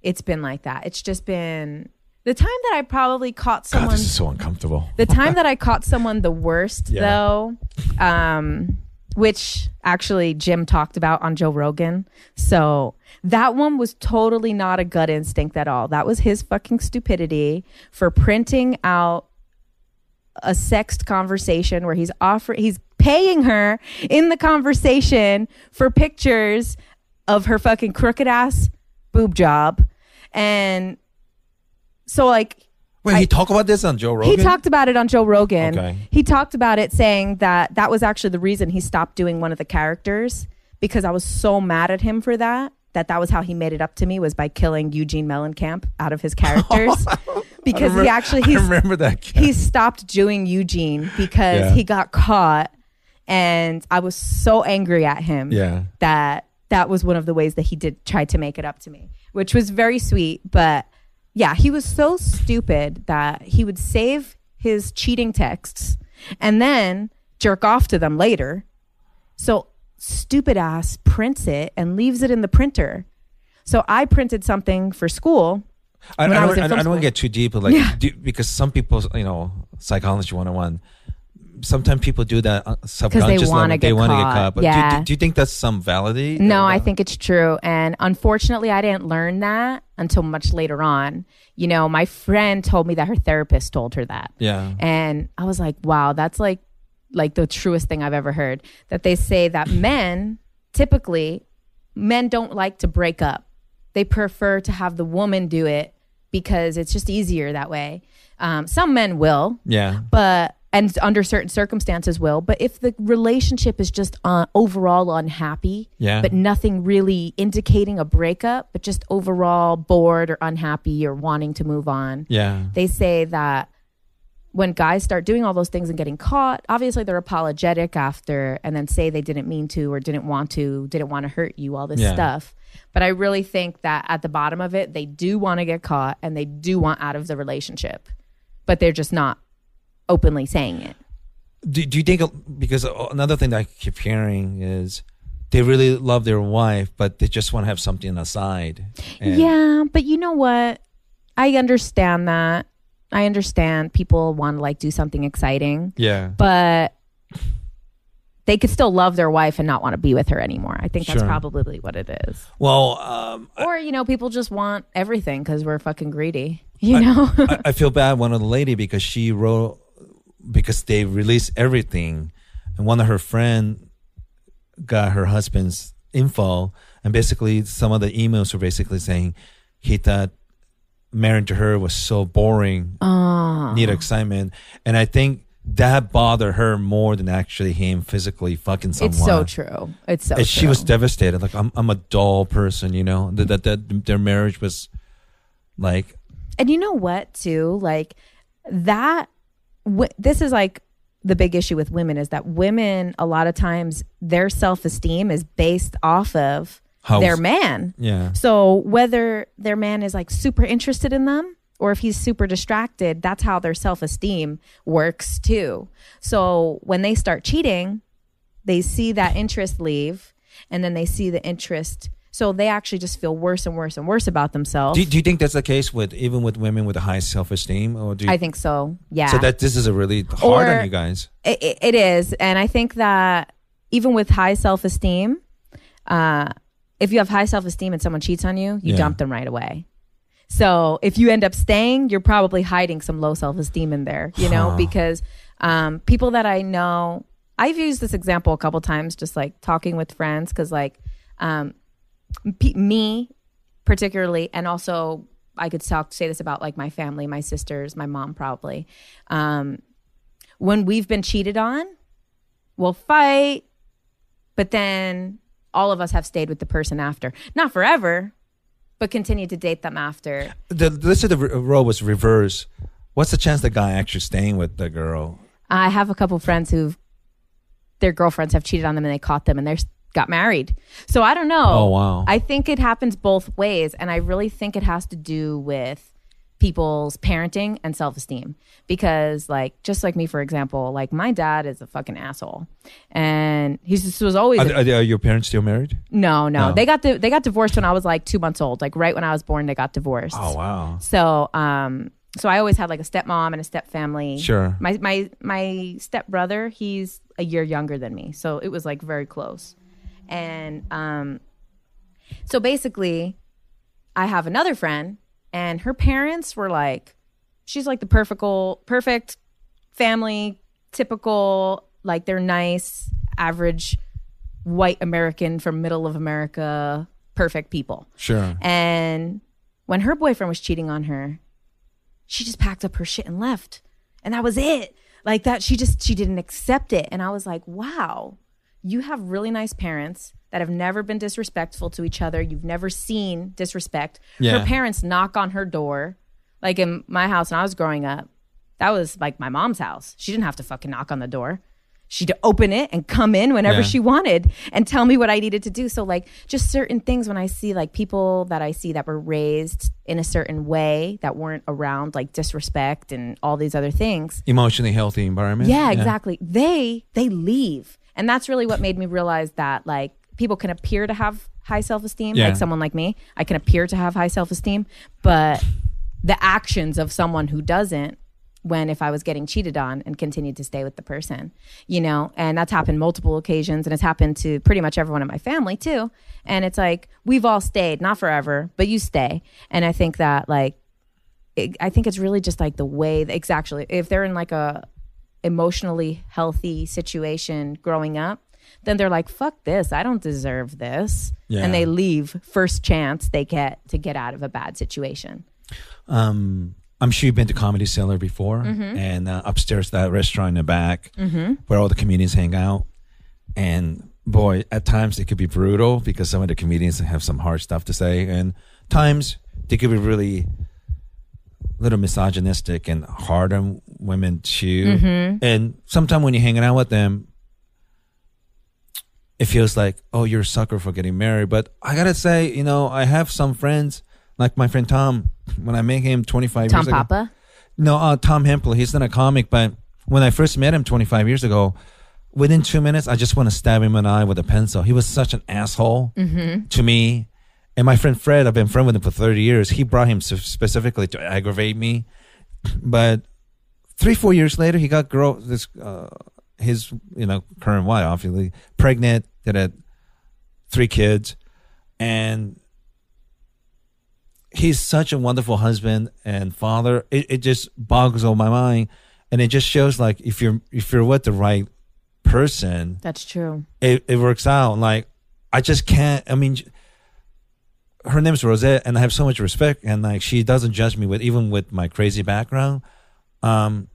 it's been like that it's just been the time that i probably caught God, someone this is so uncomfortable. the time (laughs) that I caught someone the worst, Yeah. though, um, which actually Jim talked about on Joe Rogan. So that one was totally not a gut instinct at all. That was his fucking stupidity for printing out a sexed conversation where he's offering, he's paying her in the conversation for pictures of her fucking crooked ass boob job. And so, like, Wait, he talked about this on Joe Rogan. he talked about it on Joe Rogan. Okay. He talked about it saying that that was actually the reason he stopped doing one of the characters because I was so mad at him for that. That that was how he made it up to me was by killing Eugene Mellencamp out of his characters (laughs) because he actually I remember that. he stopped doing Eugene because Yeah. he got caught and I was so angry at him Yeah. that that was one of the ways that he did try to make it up to me, which was very sweet. But yeah, he was so stupid that he would save his cheating texts and then jerk off to them later. So stupid ass prints it and leaves it in the printer. So I printed something for school. I, I, I don't, don't want to get too deep, but like, Yeah. do, because some people, you know, psychology 101, sometimes people do that uh, subconscious wanna. They get want to get caught. caught. But do- Yeah. do, do you think that's some validity? No, I think it's true. And unfortunately, I didn't learn that until much later on. You know, my friend told me that her therapist told her that. Yeah. And I was like, wow, that's like like the truest thing I've ever heard. That they say that (laughs) men typically men don't like to break up. They prefer to have the woman do it because it's just easier that way. Um, some men will, Yeah. but and under certain circumstances will but if the relationship is just uh, overall unhappy Yeah. but nothing really indicating a breakup but just overall bored or unhappy or wanting to move on Yeah. they say that when guys start doing all those things and getting caught obviously they're apologetic after and then say they didn't mean to or didn't want to didn't want to hurt you all this Yeah. stuff but i really think that at the bottom of it they do want to get caught and they do want out of the relationship but they're just not openly saying it Do, do you think, because another thing that I keep hearing is they really love their wife, but they just want to have something aside. Yeah, but you know what? I understand that. I understand people want to like do something exciting, Yeah. but they could still love their wife and not want to be with her anymore. I think that's Sure. probably what it is. Well, um, Or, you know, people just want everything because we're fucking greedy, you know? I, I feel bad one of the lady because she wrote because they released everything and one of her friend got her husband's info and basically some of the emails were basically saying he thought marrying to her was so boring oh. need excitement and i think that bothered her more than actually him physically fucking someone It's so true. It's so and she true. was devastated like i'm, I'm a dull person you know that, that, that their marriage was like And you know what, too? Like that, w- this is like the big issue with women is that women, a lot of times, their self esteem is based off of How- their man. Yeah. So whether their man is like super interested in them or if he's super distracted, that's how their self esteem works too. So when they start cheating, they see that interest leave and then they see the interest. So they actually just feel worse and worse and worse about themselves. Do, do you think that's the case with even with women with a high self esteem, or do you, I think so. Yeah. so? That this is a really hard Or- on you guys. it, it- is and i think that even with high self-esteem uh, if you have high self-esteem and someone cheats on you you Yeah. dump them right away so if you end up staying you're probably hiding some low self-esteem in there you know Huh. because um, people that i know i've used this example a couple times just like talking with friends because like um, pe- me particularly and also i could talk say this about like my family my sisters my mom probably um, when we've been cheated on, we'll fight, but then all of us have stayed with the person after. Not forever, but continue to date them after. The, let's say the role was reverse. What's the chance the guy actually staying with the girl? I have a couple friends who their girlfriends have cheated on them and they caught them and they got married. So I don't know. Oh, wow. I think it happens both ways and I really think it has to do with people's parenting and self-esteem because like just like me for example like my dad is a fucking asshole and he just was always Are, are, are your parents still married? No, no, No. They got the, they got divorced when I was like two months old. Like right when I was born, they got divorced. Oh wow. So, um, so I always had like a stepmom and a step family. Sure. My my my step brother, he's a year younger than me, so it was like very close. And um, so basically, I have another friend, and her parents were like, she's like the perfect perfect family, typical like they're nice, average white American from middle of America, perfect people. Sure. And when her boyfriend was cheating on her, she just packed up her shit and left. And that was it. Like that, she just, she didn't accept it. And I was like, wow, you have really nice parents that have never been disrespectful to each other. You've never seen disrespect. Yeah. Her parents knock on her door. Like in my house when I was growing up, that was like my mom's house. She didn't have to fucking knock on the door. She'd open it and come in whenever Yeah. she wanted and tell me what I needed to do. So like just certain things when I see like people that I see that were raised in a certain way that weren't around like disrespect and all these other things. Emotionally healthy environment. Yeah, exactly. They they leave. And that's really what made me realize that like people can appear to have high self-esteem Yeah. like someone like me. I can appear to have high self-esteem, but the actions of someone who doesn't when if I was getting cheated on and continued to stay with the person, you know, and that's happened multiple occasions and it's happened to pretty much everyone in my family too. And it's like we've all stayed, not forever, but you stay. And I think that like it, I think it's really just like the way that exactly if they're in like a emotionally healthy situation growing up, then they're like, fuck this. I don't deserve this. Yeah. And they leave first chance they get to get out of a bad situation. Um, I'm sure you've been to Comedy Cellar before, Mm-hmm. and uh, upstairs that restaurant in the back where all the comedians hang out. And boy, at times it could be brutal because some of the comedians have some hard stuff to say, and times they could be really little misogynistic and hard on women too. Mm-hmm. And sometimes when you're hanging out with them, it feels like, oh, you're a sucker for getting married. But I gotta say, you know, I have some friends, like my friend Tom. When I met him 25 Tom years ago, Tom Papa. no, uh, Tom Hempel. He's not a comic, but when I first met him 25 years ago, within two minutes, I just want to stab him in the eye with a pencil. He was such an asshole to me. And my friend Fred, I've been friend with him for 30 years. He brought him specifically to aggravate me. But three, four years later, he got girl this uh, his you know current wife, obviously pregnant, that had three kids, and he's such a wonderful husband and father. It, it just boggles all my mind, and it just shows like if you're if you're with the right person, That's true. it, it works out. Like I just can't. I mean, her name is Rosette, and I have so much respect, and like she doesn't judge me with even with my crazy background. Um,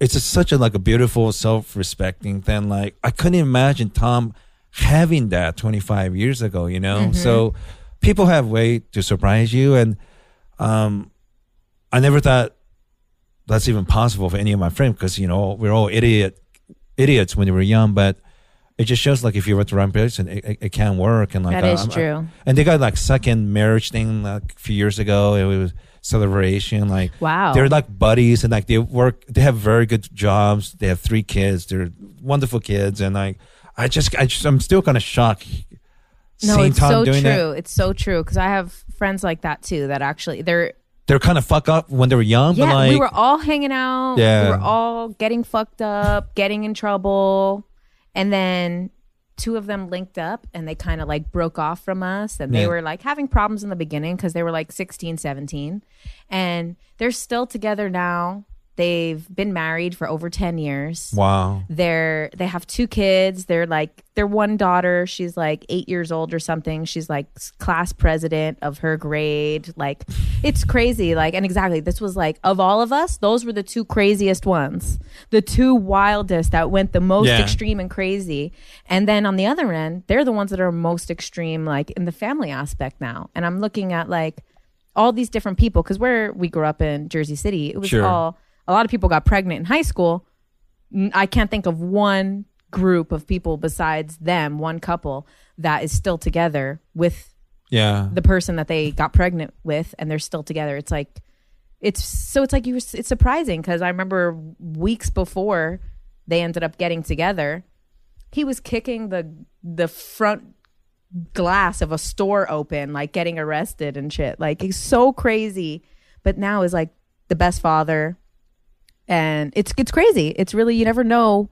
it's just such a like a beautiful self-respecting thing. Like I couldn't imagine Tom having that 25 years ago. You know, so people have way to surprise you, and um, I never thought that's even possible for any of my friends because you know we're all idiot idiots when we were young, but it just shows like if you're with the right person, it, it, it can work. And like That um, I- is I'm- true. and they got like second marriage thing like a few years ago. It was celebration. Like Wow. they're like buddies and like they work. They have very good jobs. They have three kids. They're wonderful kids. And like I just, I just I'm still kind of shocked. No, seeing it's so true. that. It's so true because I have friends like that too. That actually they're They're kind of fuck up when they were young, yeah. but like we were all hanging out. Yeah. we were all getting fucked up, getting in trouble, and then two of them linked up and they kind of like broke off from us and they Yeah. were like having problems in the beginning because they were like 16 17 and they're still together now they've been married for over 10 years. Wow. they're they have two kids. They're like their one daughter. She's like eight years old or something. She's like class president of her grade. Like it's crazy. Like and exactly this was like of all of us those were the two craziest ones. The two wildest that went the most Yeah. extreme and crazy. And then on the other end they're the ones that are most extreme like in the family aspect now. And i'm looking at like all these different people because where we grew up in jersey city it was Sure. all a lot of people got pregnant in high school I can't think of one group of people besides them, one couple that is still together with Yeah. the person that they got pregnant with, and they're still together. It's like, it's so it's like you. It's surprising because I remember weeks before they ended up getting together, he was kicking the the front glass of a store open, like getting arrested and shit. Like he's so crazy, but now is like the best father, and it's it's crazy. It's really you never know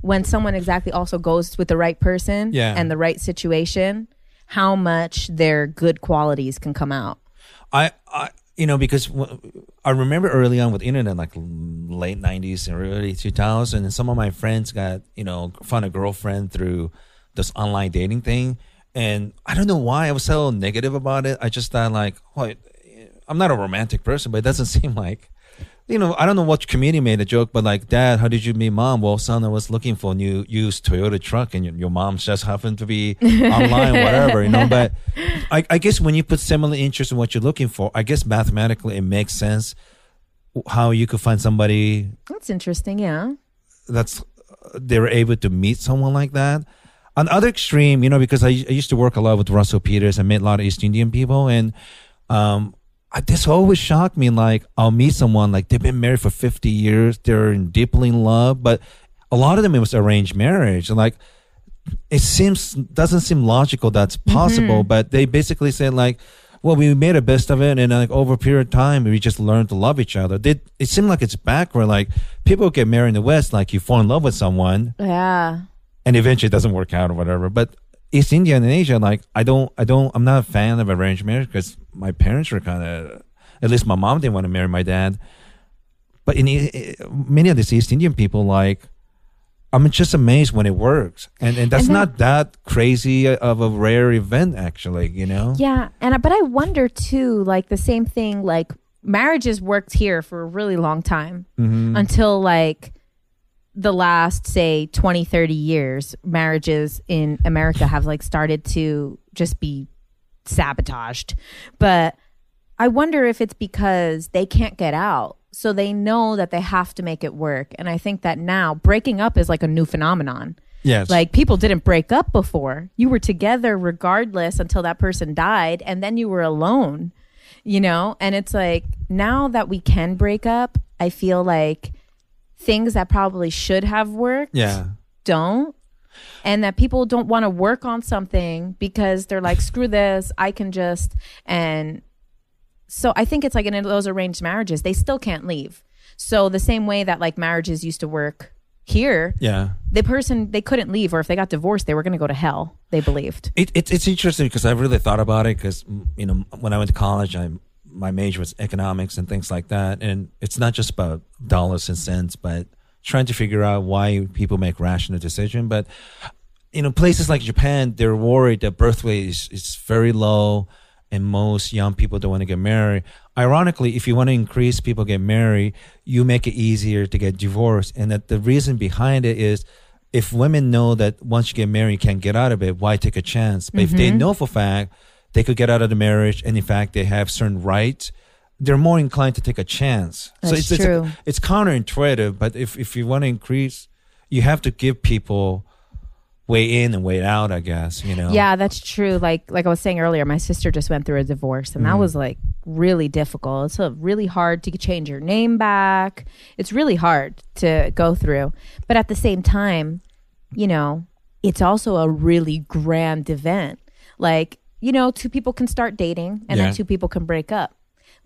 when someone exactly also goes with the right person Yeah. and the right situation, how much their good qualities can come out. I, I, you know, because w- I remember early on with internet, like late '90s and early 2000s, and some of my friends got, you know, found a girlfriend through this online dating thing, and I don't know why I was so negative about it. I just thought like, well, I'm not a romantic person, but it doesn't (laughs) seem like. You know, I don't know what comedian made a joke, but like, Dad, how did you meet Mom? Well, son, I was looking for a new used Toyota truck, and your, your mom just happened to be (laughs) online, whatever, you know. But I, I guess when you put similar interests in what you're looking for, I guess mathematically it makes sense how you could find somebody That's interesting, yeah. that's they're able to meet someone like that. On the other extreme, you know, because I, I used to work a lot with Russell Peters, I met a lot of East Indian people, and um, I, this always shocked me. Like, I'll meet someone like they've been married for fifty years, they're in deeply in love, but a lot of them it was arranged marriage, and like it seems doesn't seem logical that's mm-hmm. possible, but they basically said like. Well, we made the best of it, and like over a period of time, we just learned to love each other. They, it seemed like it's backward. Like people get married in the West, like you fall in love with someone, Yeah. and eventually it doesn't work out or whatever. But East India and Asia, like I don't, I don't, I'm not a fan of arranged marriage because my parents were kind of, at least my mom didn't want to marry my dad. But in E- many of these East Indian people, like I'm just amazed when it works, and and that's And then- not that crazy of a rare event, actually. You know? Yeah, and but I wonder too, like the same thing, like marriages worked here for a really long time Mm-hmm. until like the last say 20 30 years marriages in America have like started to just be sabotaged. But I wonder if it's because they can't get out. So they know that they have to make it work. And I think that now breaking up is like a new phenomenon. Yes. Like people didn't break up before. You were together regardless until that person died and then you were alone. You know? And it's like now that we can break up, I feel like things that probably should have worked yeah. don't. And that people don't want to work on something because they're like, (laughs) screw this, I can just and so I think it's like in those arranged marriages, they still can't leave. So the same way that like marriages used to work here, Yeah. the person they couldn't leave or if they got divorced they were going to go to hell they believed It, it, it's interesting because I've really thought about it because, mm, you know, when I went to college, I my major was economics and things like that. And it's not just about dollars and cents, but trying to figure out why people make rational decision. But, you know, places like Japan, they're worried that birth rate is, is very low and most young people don't want to get married. Ironically, if you want to increase people get married, you make it easier to get divorced. And that the reason behind it is if women know that once you get married, you can't get out of it, why take a chance? But if they mm-hmm. know for a fact they could get out of the marriage, and in fact they have certain rights, they're more inclined to take a chance. so That's it's, it's true. it's counterintuitive, but if if you want to increase, you have to give people way in and way out. I guess you know. Yeah, that's true. Like like I was saying earlier, my sister just went through a divorce, and that was like really difficult. It's uh, really hard to change your name back. It's really hard to go through. But at the same time, you know, it's also a really grand event. Like you know, two people can start dating, and Yeah. then two people can break up.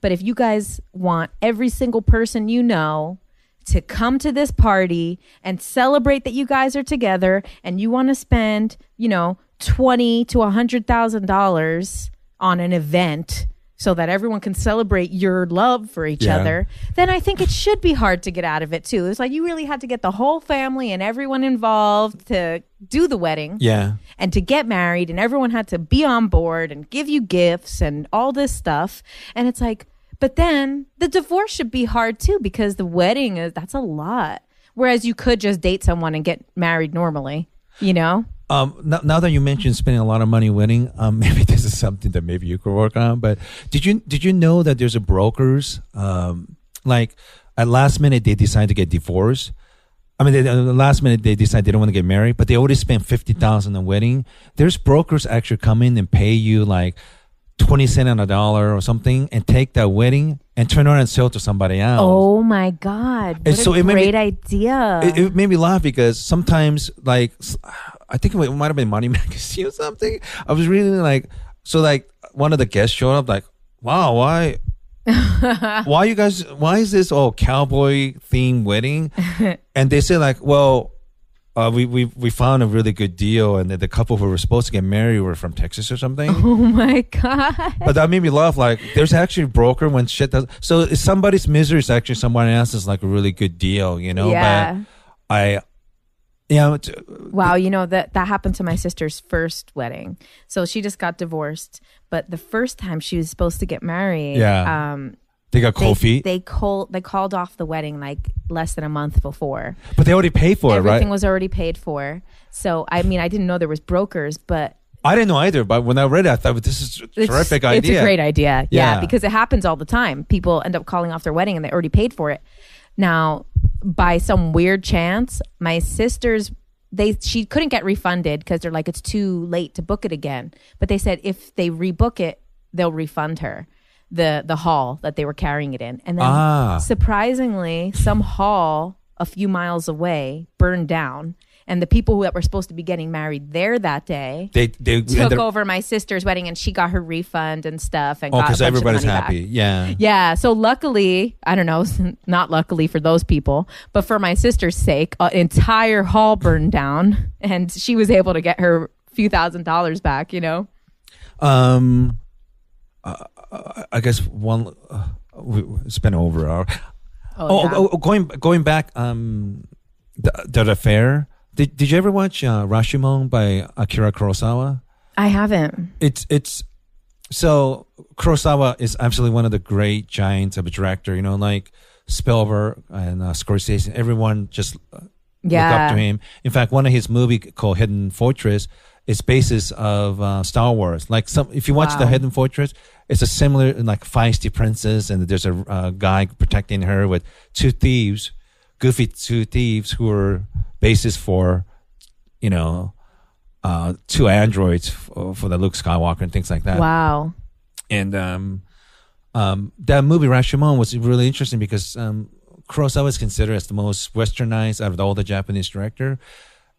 But if you guys want every single person you know to come to this party and celebrate that you guys are together and you want to spend, you know, 20 to a hundred thousand dollars on an event so that everyone can celebrate your love for each Yeah. other, then I think it should be hard to get out of it too. It's like you really had to get the whole family and everyone involved to do the wedding Yeah. and to get married and everyone had to be on board and give you gifts and all this stuff and it's like but then the divorce should be hard too because the wedding is that's a lot whereas you could just date someone and get married normally you know Um, now, now that you mentioned spending a lot of money winning, um, (laughs) maybe this is something that maybe you could work on. But did you did you know that there's a brokers um, like at last minute they decide to get divorced. I mean, they, at the last minute they decide they don't want to get married, but they already spent fifty thousand on a wedding. There's brokers actually come in and pay you like twenty cent on a dollar or something, and take that wedding and turn around and sell it to somebody else. oh my god what And a made me- great idea it, it made me laugh because sometimes like i think it might have been money (laughs) magazine or something i was reading like so like one of the guests showed up like wow why (laughs) why you guys why is this all cowboy themed wedding (laughs) and they said like well uh, we, we we found a really good deal and the couple who were supposed to get married were from texas or something oh my god but that made me laugh. Like, there's actually a broker when shit does. So somebody's misery is actually someone else's like a really good deal, you know. Yeah. But I, yeah, it's- Wow, you know that that happened to my sister's first wedding. So she just got divorced, but the first time she was supposed to get married, Yeah. um, they got they cold feet, they called they called off the wedding like less than a month before. but they already paid for it, right? Everything was already paid for. So I mean, I didn't know there was brokers, but I didn't know either. But when I read it, I thought this is a terrific it's idea. It's a great idea. Yeah. Yeah. because it happens all the time. People end up calling off their wedding and they already paid for it. Now, by some weird chance, my sister's they she couldn't get refunded because they're like it's too late to book it again. But they said if they rebook it, they'll refund her the the hall that they were carrying it in. And then Ah. surprisingly, some hall a few miles away burned down. And the people that were supposed to be getting married there that day They they took over my sister's wedding and she got her refund and stuff and Oh, because everybody's happy. back. Yeah. Yeah, so luckily, I don't know, (laughs) not luckily for those people, but for my sister's sake, an entire hall burned down (laughs) and she was able to get her few thousand dollars back, you know? Um, uh, I guess one. Uh, it's been over an hour. Oh, yeah. oh, oh, going going back. Um, the, the affair. Did Did you ever watch uh, Rashomon by Akira Kurosawa? I haven't. It's it's so Kurosawa is absolutely one of the great giants of a director. You know, like Spielberg and uh, Scorsese. Everyone just uh, look up to him. In fact, one of his movie called Hidden Fortress is basis of uh, Star Wars. Like some, if you watch the Hidden Fortress, it's a similar like feisty princess, and there's a uh, guy protecting her with two thieves, goofy two thieves who are basis for, you know, uh, two androids for, for the Luke Skywalker and things like that Wow. and um, um, that movie Rashomon was really interesting because um, Kurosawa is considered as the most westernized out of all the Japanese director,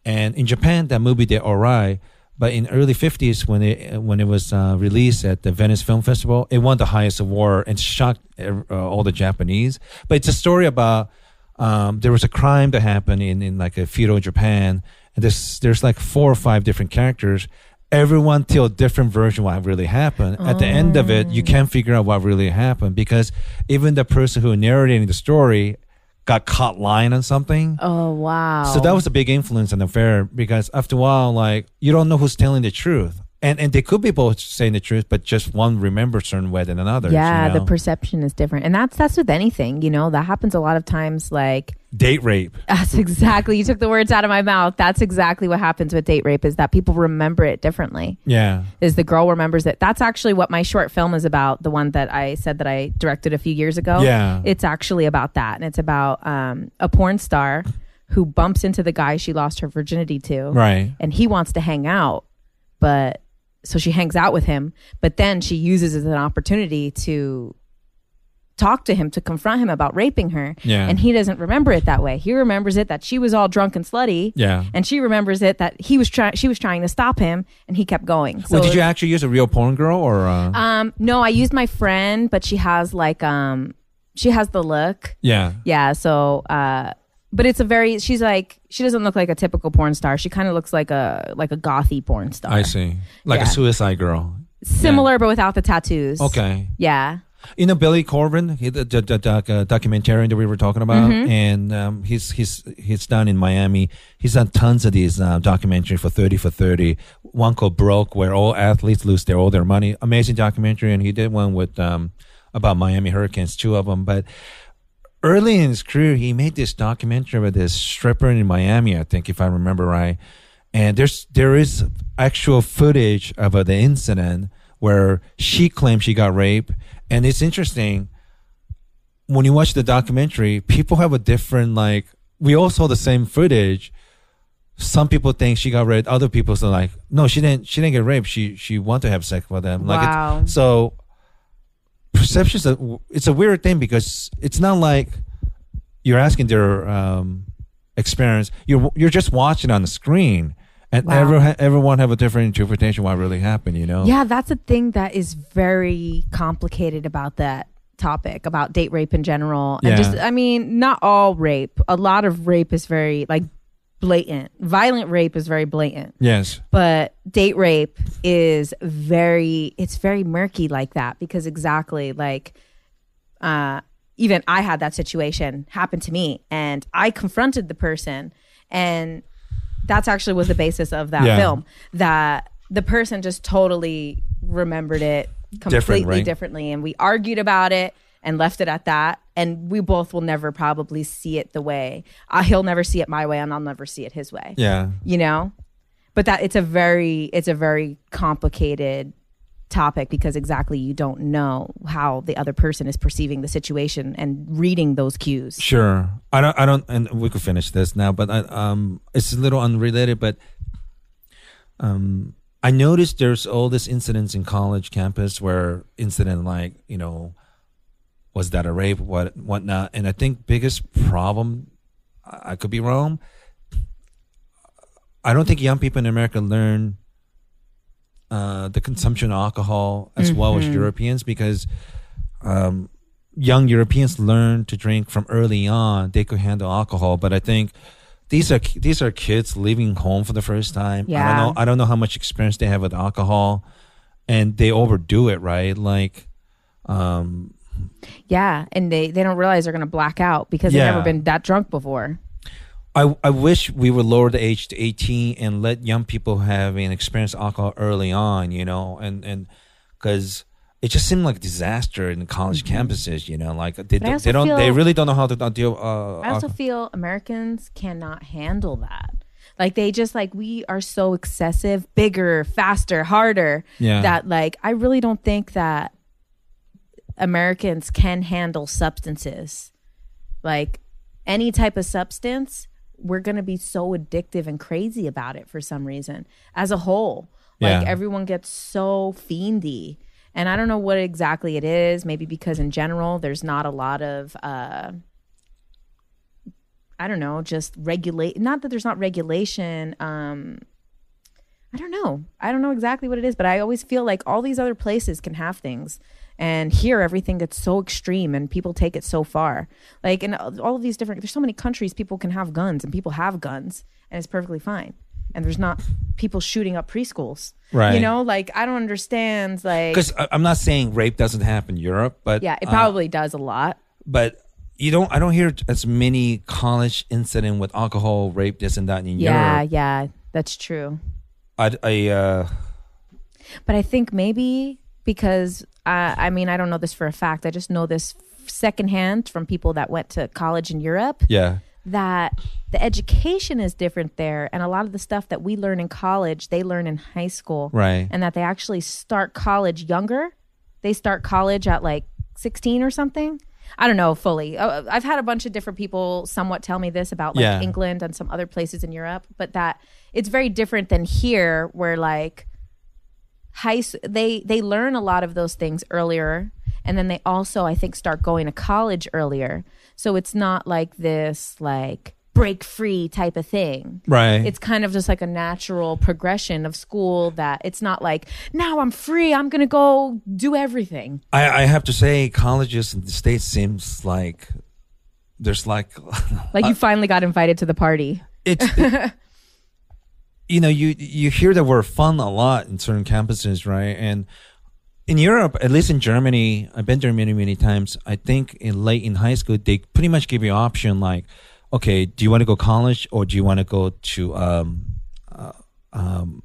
and in Japan that movie did alright, but in early fifties when it when it was uh, released at the Venice Film Festival, it won the highest award and shocked uh, all the Japanese. But it's a story about um, there was a crime that happened in, in like a feudal Japan, and there's there's like four or five different characters. Everyone tell a different version what really happened. At the end of it, you can't figure out what really happened because even the person who narrating the story got caught lying on something. Oh, wow. So that was a big influence on the affair because after a while, like you don't know who's telling the truth. And and they could be both saying the truth, but just one remembers certain way than another. yeah, you the perception is different, and that's that's with anything. You know, that happens a lot of times. Like date rape. (laughs) that's exactly you took the words out of my mouth. That's exactly what happens with date rape is that people remember it differently. Yeah, Is the girl remembers it? That's actually what my short film is about. The one that I said that I directed a few years ago. Yeah. it's actually about that, and it's about um, a porn star who bumps into the guy she lost her virginity to. right. and he wants to hang out but so she hangs out with him but then she uses it as an opportunity to talk to him to confront him about raping her Yeah. and he doesn't remember it that way he remembers it that she was all drunk and slutty Yeah. and she remembers it that he was trying she was trying to stop him and he kept going so well, did you actually use a real porn girl or? Uh, um no i used my friend but she has like um she has the look yeah. yeah so uh but it's a very she's like she doesn't look like a typical porn star she kind of looks like a like a gothy porn star I see. Like Yeah. a suicide girl. similar but without the tattoos Okay. yeah You know Billy Corben, he, the, the, the doc, uh, documentarian that we were talking about, Mm-hmm. and um, he's he's he's down in Miami. He's done tons of these uh, documentary for thirty for thirty. One called Broke, where all athletes lose their all their money. Amazing documentary, and he did one with um, about Miami Hurricanes, two of them. But early in his career, he made this documentary about this stripper in Miami, I think, if I remember right. And there's there is actual footage of uh, the incident where she claimed she got raped, and it's interesting when you watch the documentary. People have a different like. We all saw the same footage. Some people think she got raped. Other people are like, no, she didn't. She didn't get raped. She she wanted to have sex with them. Like Wow. it's, so perception's a it's a weird thing because it's not like you're asking their um, experience. You're you're just watching on the screen, and Wow. everyone everyone have a different interpretation of what really happened. You know? Yeah, that's a thing that is very complicated about that topic about date rape in general. And Yeah. just I mean, not all rape. A lot of rape is very like blatant. Violent rape is very blatant. Yes. But date rape is very it's very murky like that because exactly like uh even I had that situation happen to me and I confronted the person and that's actually was the basis of that Yeah. film that the person just totally remembered it completely right? differently and we argued about it and left it at that and we both will never probably see it the way uh, he'll never see it my way and I'll never see it his way Yeah. you know but that it's a very it's a very complicated topic because exactly you don't know how the other person is perceiving the situation and reading those cues Sure. I don't. I don't. And we could finish this now, but I, um, it's a little unrelated. But um, I noticed there's all these incidents in college campus where incident like you know, was that a rape? What whatnot? And I think biggest problem, I I could be wrong. I don't think young people in America learn uh, the consumption of alcohol as well as Europeans because um, young Europeans learn to drink from early on. They could handle alcohol, but I think these are these are kids leaving home for the first time. I Yeah. don't know. I don't know how much experience they have with alcohol, and they overdo it. Right? Like, um, yeah and they they don't realize they're going to black out because they've never been that drunk before I I wish we would lower the age to eighteen and let young people have an experience alcohol early on. You know, and and because. It just seemed like a disaster in college campuses, you know. Like they, Mm-hmm. I they, also don't, they feel- really don't know how to not deal. Uh, i also alcohol. feel americans cannot handle that like they just like we are so excessive bigger faster harder Yeah. that like i really don't think that americans can handle substances like any type of substance we're going to be so addictive and crazy about it for some reason as a whole like Yeah. everyone gets so fiendy and i don't know what exactly it is maybe because in general there's not a lot of uh i don't know just regulate not that there's not regulation um I don't know. I don't know exactly what it is, but I always feel like all these other places can have things. And here, everything gets so extreme and people take it so far. Like in all of these different, there's so many countries people can have guns and people have guns and it's perfectly fine. And there's not people shooting up preschools. Right. You know, like I don't understand. Like, Because I'm not saying rape doesn't happen in Europe, but yeah, it uh, probably does a lot. but you don't. I don't hear as many college incident with alcohol, rape, this and that in Yeah, Europe. yeah, that's true. I, I uh, But I think maybe because uh, I mean I don't know this for a fact. I just know this secondhand from people that went to college in Europe Yeah. that the education is different there, and a lot of the stuff that we learn in college they learn in high school, Right. And that they actually start college younger. They start college at like sixteen or something. I don't know fully. Uh, I've had a bunch of different people somewhat tell me this about like Yeah. England and some other places in Europe, but that it's very different than here, where like high they they learn a lot of those things earlier and then they also i think start going to college earlier. So it's not like this like break free type of thing. Right. it's kind of just like a natural progression of school that it's not like now i'm free i'm gonna go do everything. I, I have to say, colleges in the states seems like there's like (laughs) like you finally got invited to the party. It's it- you know you you hear the word fun a lot in certain campuses right and in europe at least in germany i've been there many many times i think in late in high school they pretty much give you an option like okay do you want to go college or do you want to go to um uh, um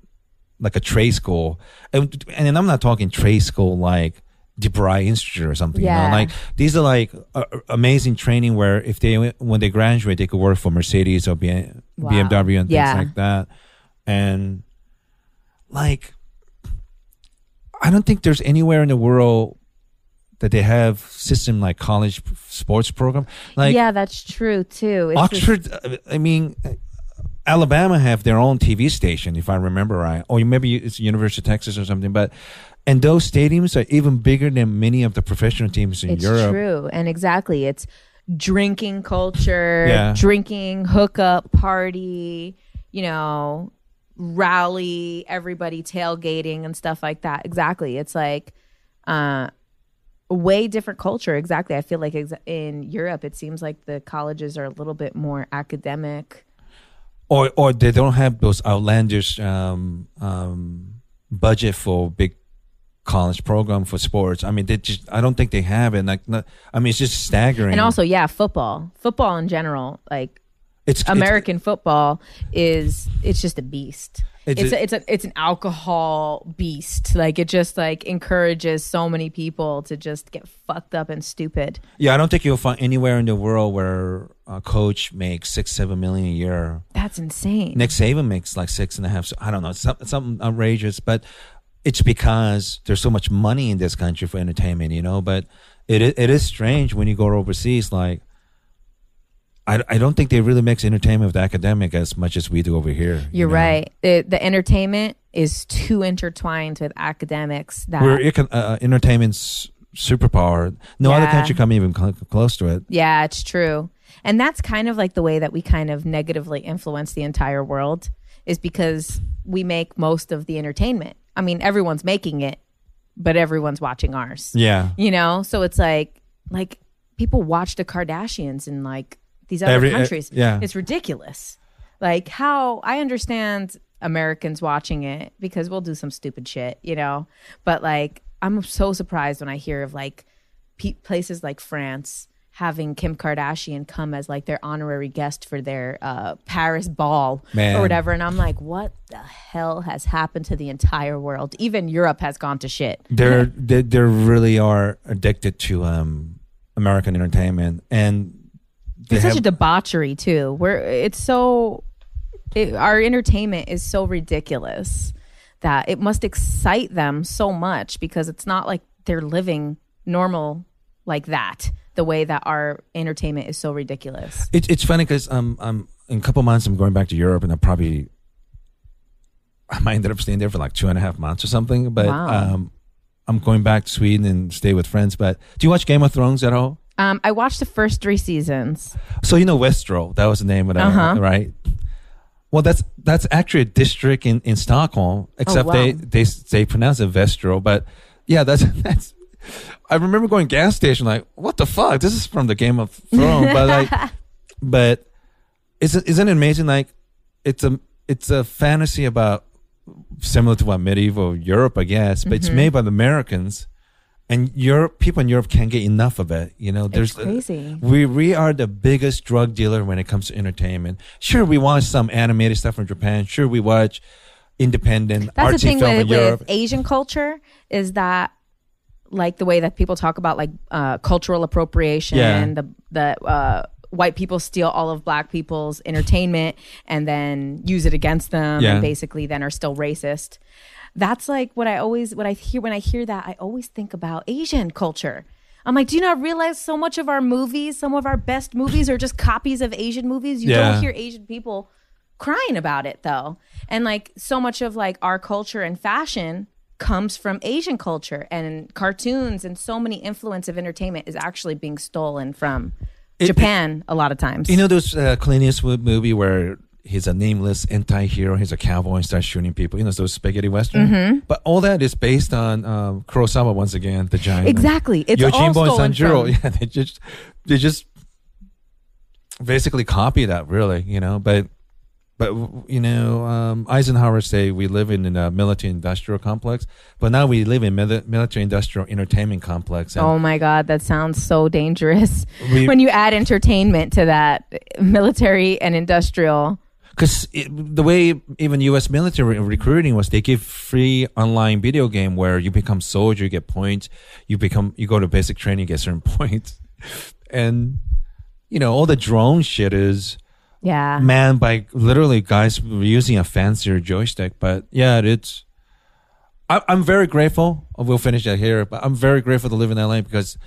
like a trade school and, and i'm not talking trade school like DeVry Institute or something. You Yeah. know? Like these are like uh, amazing training where if they when they graduate they could work for Mercedes or B- Wow. BMW and things Yeah. like that. And like I don't think there's anywhere in the world that they have system like college sports program. Like yeah that's true too It's Oxford, uh, I mean, uh, Alabama have their own TV station, if I remember right, or maybe it's University of Texas or something. But and those stadiums are even bigger than many of the professional teams in it's Europe. true and exactly it's drinking culture Yeah. drinking hookup party you know rally everybody tailgating and stuff like that exactly it's like uh way different culture exactly i feel like ex- in europe it seems like the colleges are a little bit more academic Or or they don't have those outlandish um, um, budget for big college program for sports. I mean, they just I don't think they have it. Like, not, I mean, it's just staggering. and also yeah football football in general like it's it's- American football is it's just a beast. It's It's a- a, it's a it's an alcohol beast. Like it just like encourages so many people to just get fucked up and stupid. Yeah, I don't think you'll find anywhere in the world where a coach makes six, seven million a year. That's insane. Nick Saban makes like six and a half. So I don't know, some, something outrageous, but it's because there's so much money in this country for entertainment, you know. But it it is strange when you go overseas. Like, I, I don't think they really mix entertainment with academic as much as we do over here. you You're know? right. The, the entertainment is too intertwined with academics that We're econ- uh, entertainment's superpower. No other country come even cl- close to it. Yeah, it's true. And that's kind of like the way that we kind of negatively influence the entire world is because we make most of the entertainment. I mean, everyone's making it, but everyone's watching ours. Yeah. You know? So it's like like people watch the Kardashians and like these other Every- uh, countries. yeah. It's ridiculous. Like how I understand Americans watching it because we'll do some stupid shit, you know? But like I'm so surprised when I hear of like pe- places like France having Kim Kardashian come as like their honorary guest for their uh, Paris ball Man. or whatever. And I'm like, what the hell has happened to the entire world? Even Europe has gone to shit. they're they, they really are addicted to um American entertainment and It's have such a debauchery too. Where it's so, it, our entertainment is so ridiculous that it must excite them so much because it's not like they're living normal like that. The way that our entertainment is so ridiculous. it's it's funny because um um in a couple months I'm going back to Europe and I probably I might end up staying there for like two and a half months or something but Wow. um I'm going back to Sweden and stay with friends but do you watch Game of Thrones at all? Um, I watched the first three seasons. So you know Westeros that was the name of that Uh-huh. right? Well, that's that's actually a district in, in Stockholm, except wow. they they they pronounce it Vestro. But yeah, that's (laughs) that's. I remember going gas station like, what the fuck? This is from the Game of Thrones, but like, (laughs) but isn't isn't it amazing? Like, it's a it's a fantasy about similar to what medieval Europe, I guess, but it's made by the Americans, and Europe people in Europe can't get enough of it. You know, there's crazy. we we are the biggest drug dealer when it comes to entertainment. Sure, we watch some animated stuff from Japan. Sure, we watch independent That's the artsy thing film with, in Europe. with Asian culture is that like the way that people talk about like uh, cultural appropriation, Yeah. the the uh, white people steal all of black people's entertainment and then use it against them, Yeah. and basically then are still racist. That's like what I always what I hear when I hear that. I always think about Asian culture. I'm like, do you not realize so much of our movies, some of our best movies, are just copies of Asian movies? You Yeah. don't hear Asian people crying about it though and like so much of like our culture and fashion comes from asian culture and cartoons and so many influence of entertainment is actually being stolen from japan a lot of times You know those uh, Clint Eastwood movie where he's a nameless anti-hero, he's a cowboy and starts shooting people. You know those spaghetti western. Mm-hmm. But all that is based on um, Kurosawa once again, the giant. exactly it's all stolen and Sanjuro. from, (laughs) Yeah, they just they just basically copy that, really. You know, but but you know, um, Eisenhower say we live in, a military-industrial complex, but now we live in mili- military-industrial entertainment complex. Oh my god that sounds so dangerous We- when you add entertainment to that military and industrial because the way even U.S. military recruiting was, they give free online video game where you become soldier, you get points, you become you go to basic training, you get certain (laughs) points, and you know all the drone shit is yeah manned by literally guys using a fancier joystick. But yeah, it's. I, I'm very grateful. We'll finish that here, but I'm very grateful to live in LA because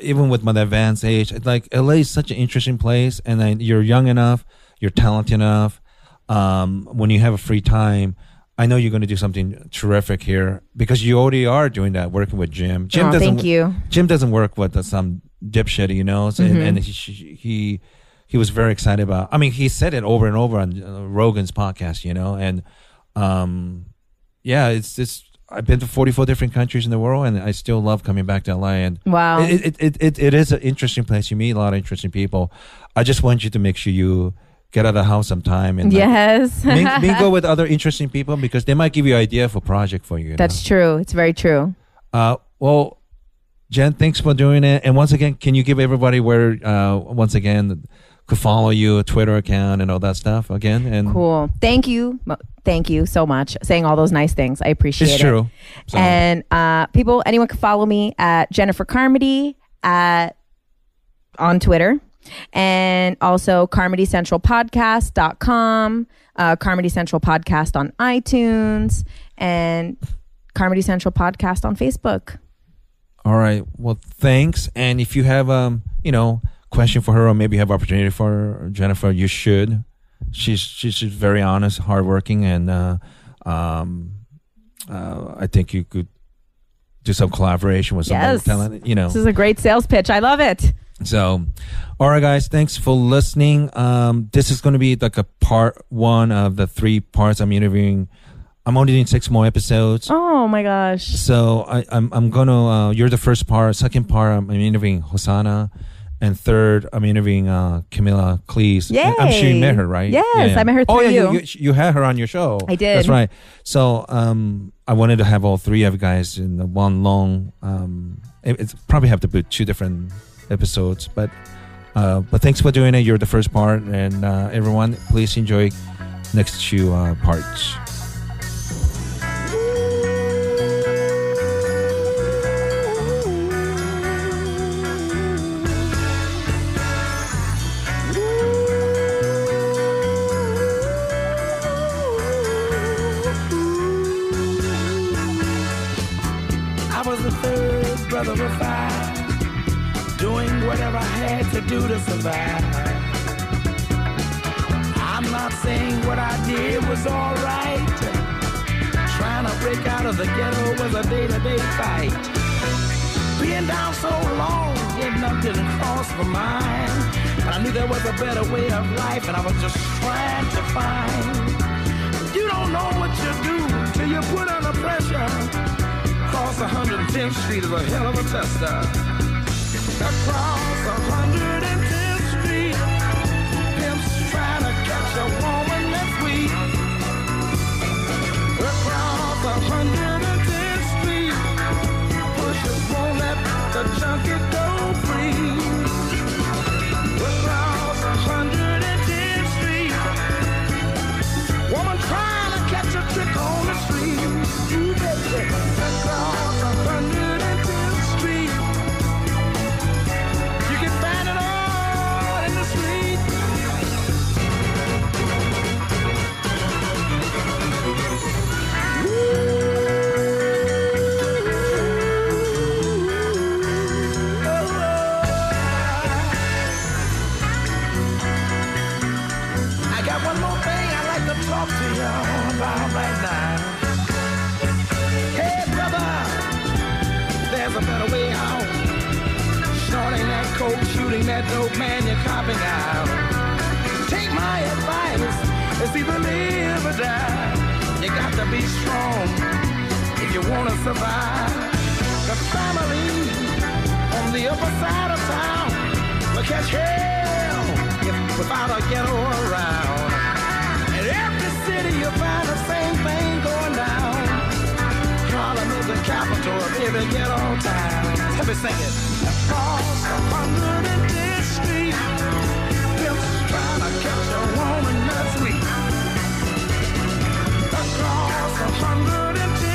even with my advanced age, it's like LA is such an interesting place, and then you're young enough, you're talented enough. Um, when you have a free time, I know you're going to do something terrific here because you already are doing that, working with Jim. Jim Oh, doesn't. thank you Jim doesn't work with some dipshit, you know, so- and, and he, he he was very excited about. I mean, he said it over and over on uh, Rogan's podcast, you know, and um, yeah, it's just I've been to 44 different countries in the world, and I still love coming back to LA. And Wow. it it, it, it it is an interesting place. You meet a lot of interesting people. I just want you to make sure you get out of the house sometime and like, yes (laughs) ming- mingle with other interesting people because they might give you idea for project for you. that's true it's very true Uh, well, Jen, thanks for doing it. And once again, can you give everybody where, uh, once again, could follow you, a Twitter account, and all that stuff again? And Cool. Thank you. Thank you so much. Saying all those nice things. I appreciate it. it's it. true. So, And uh, people, anyone can follow me at Jennifer Carmody at on Twitter. And also carmodycentralpodcast.com, uh, Carmody Central Podcast on iTunes, and Carmody Central Podcast on Facebook. all right. Well, thanks. And if you have, um, you know, question for her, or maybe you have opportunity for Jennifer, you should. She's she's very honest, hardworking, and uh, um, uh, I think you could do some collaboration with someone Yes. talented. You know, This is a great sales pitch. I love it. So, all right, guys, thanks for listening. Um, this is going to be like a part one of the three parts I'm interviewing. I'm only doing six more episodes. Oh my gosh. So I, I'm I'm gonna uh, you're the first part. Second part I'm, I'm interviewing Hosanna, and third I'm interviewing uh, Camilla Cleese. Yay. I'm sure you met her, right? Yes, I met her Oh yeah, you. you, you had her on your show. I did. That's right. So um, I wanted to have all three of you guys in the one long. Um, it, it's probably have to be two different episodes, but uh, but thanks for doing it. You're the first part, and uh, everyone, please enjoy next two uh, parts. Didn't cross. But I knew there was a better way of life, and I was just trying to find. You don't know what you do till you put under pressure. Across 110th Street is a hell of a tester. Across 110th Street, pimps trying to catch a woman that's weak. Across 110th Street, pushers won't let the junkie Ooh, baby, across 110th that dope, man, you're copping out. Take my advice, it's either live or die. You got to be strong if you want to survive. The family on the upper side of town will catch hell if without a ghetto around. In every city you find the same thing going down. Harlem is the capital of every ghetto town. Let me sing it. Across a hundred woman that's sweet. Across a hundred and tenth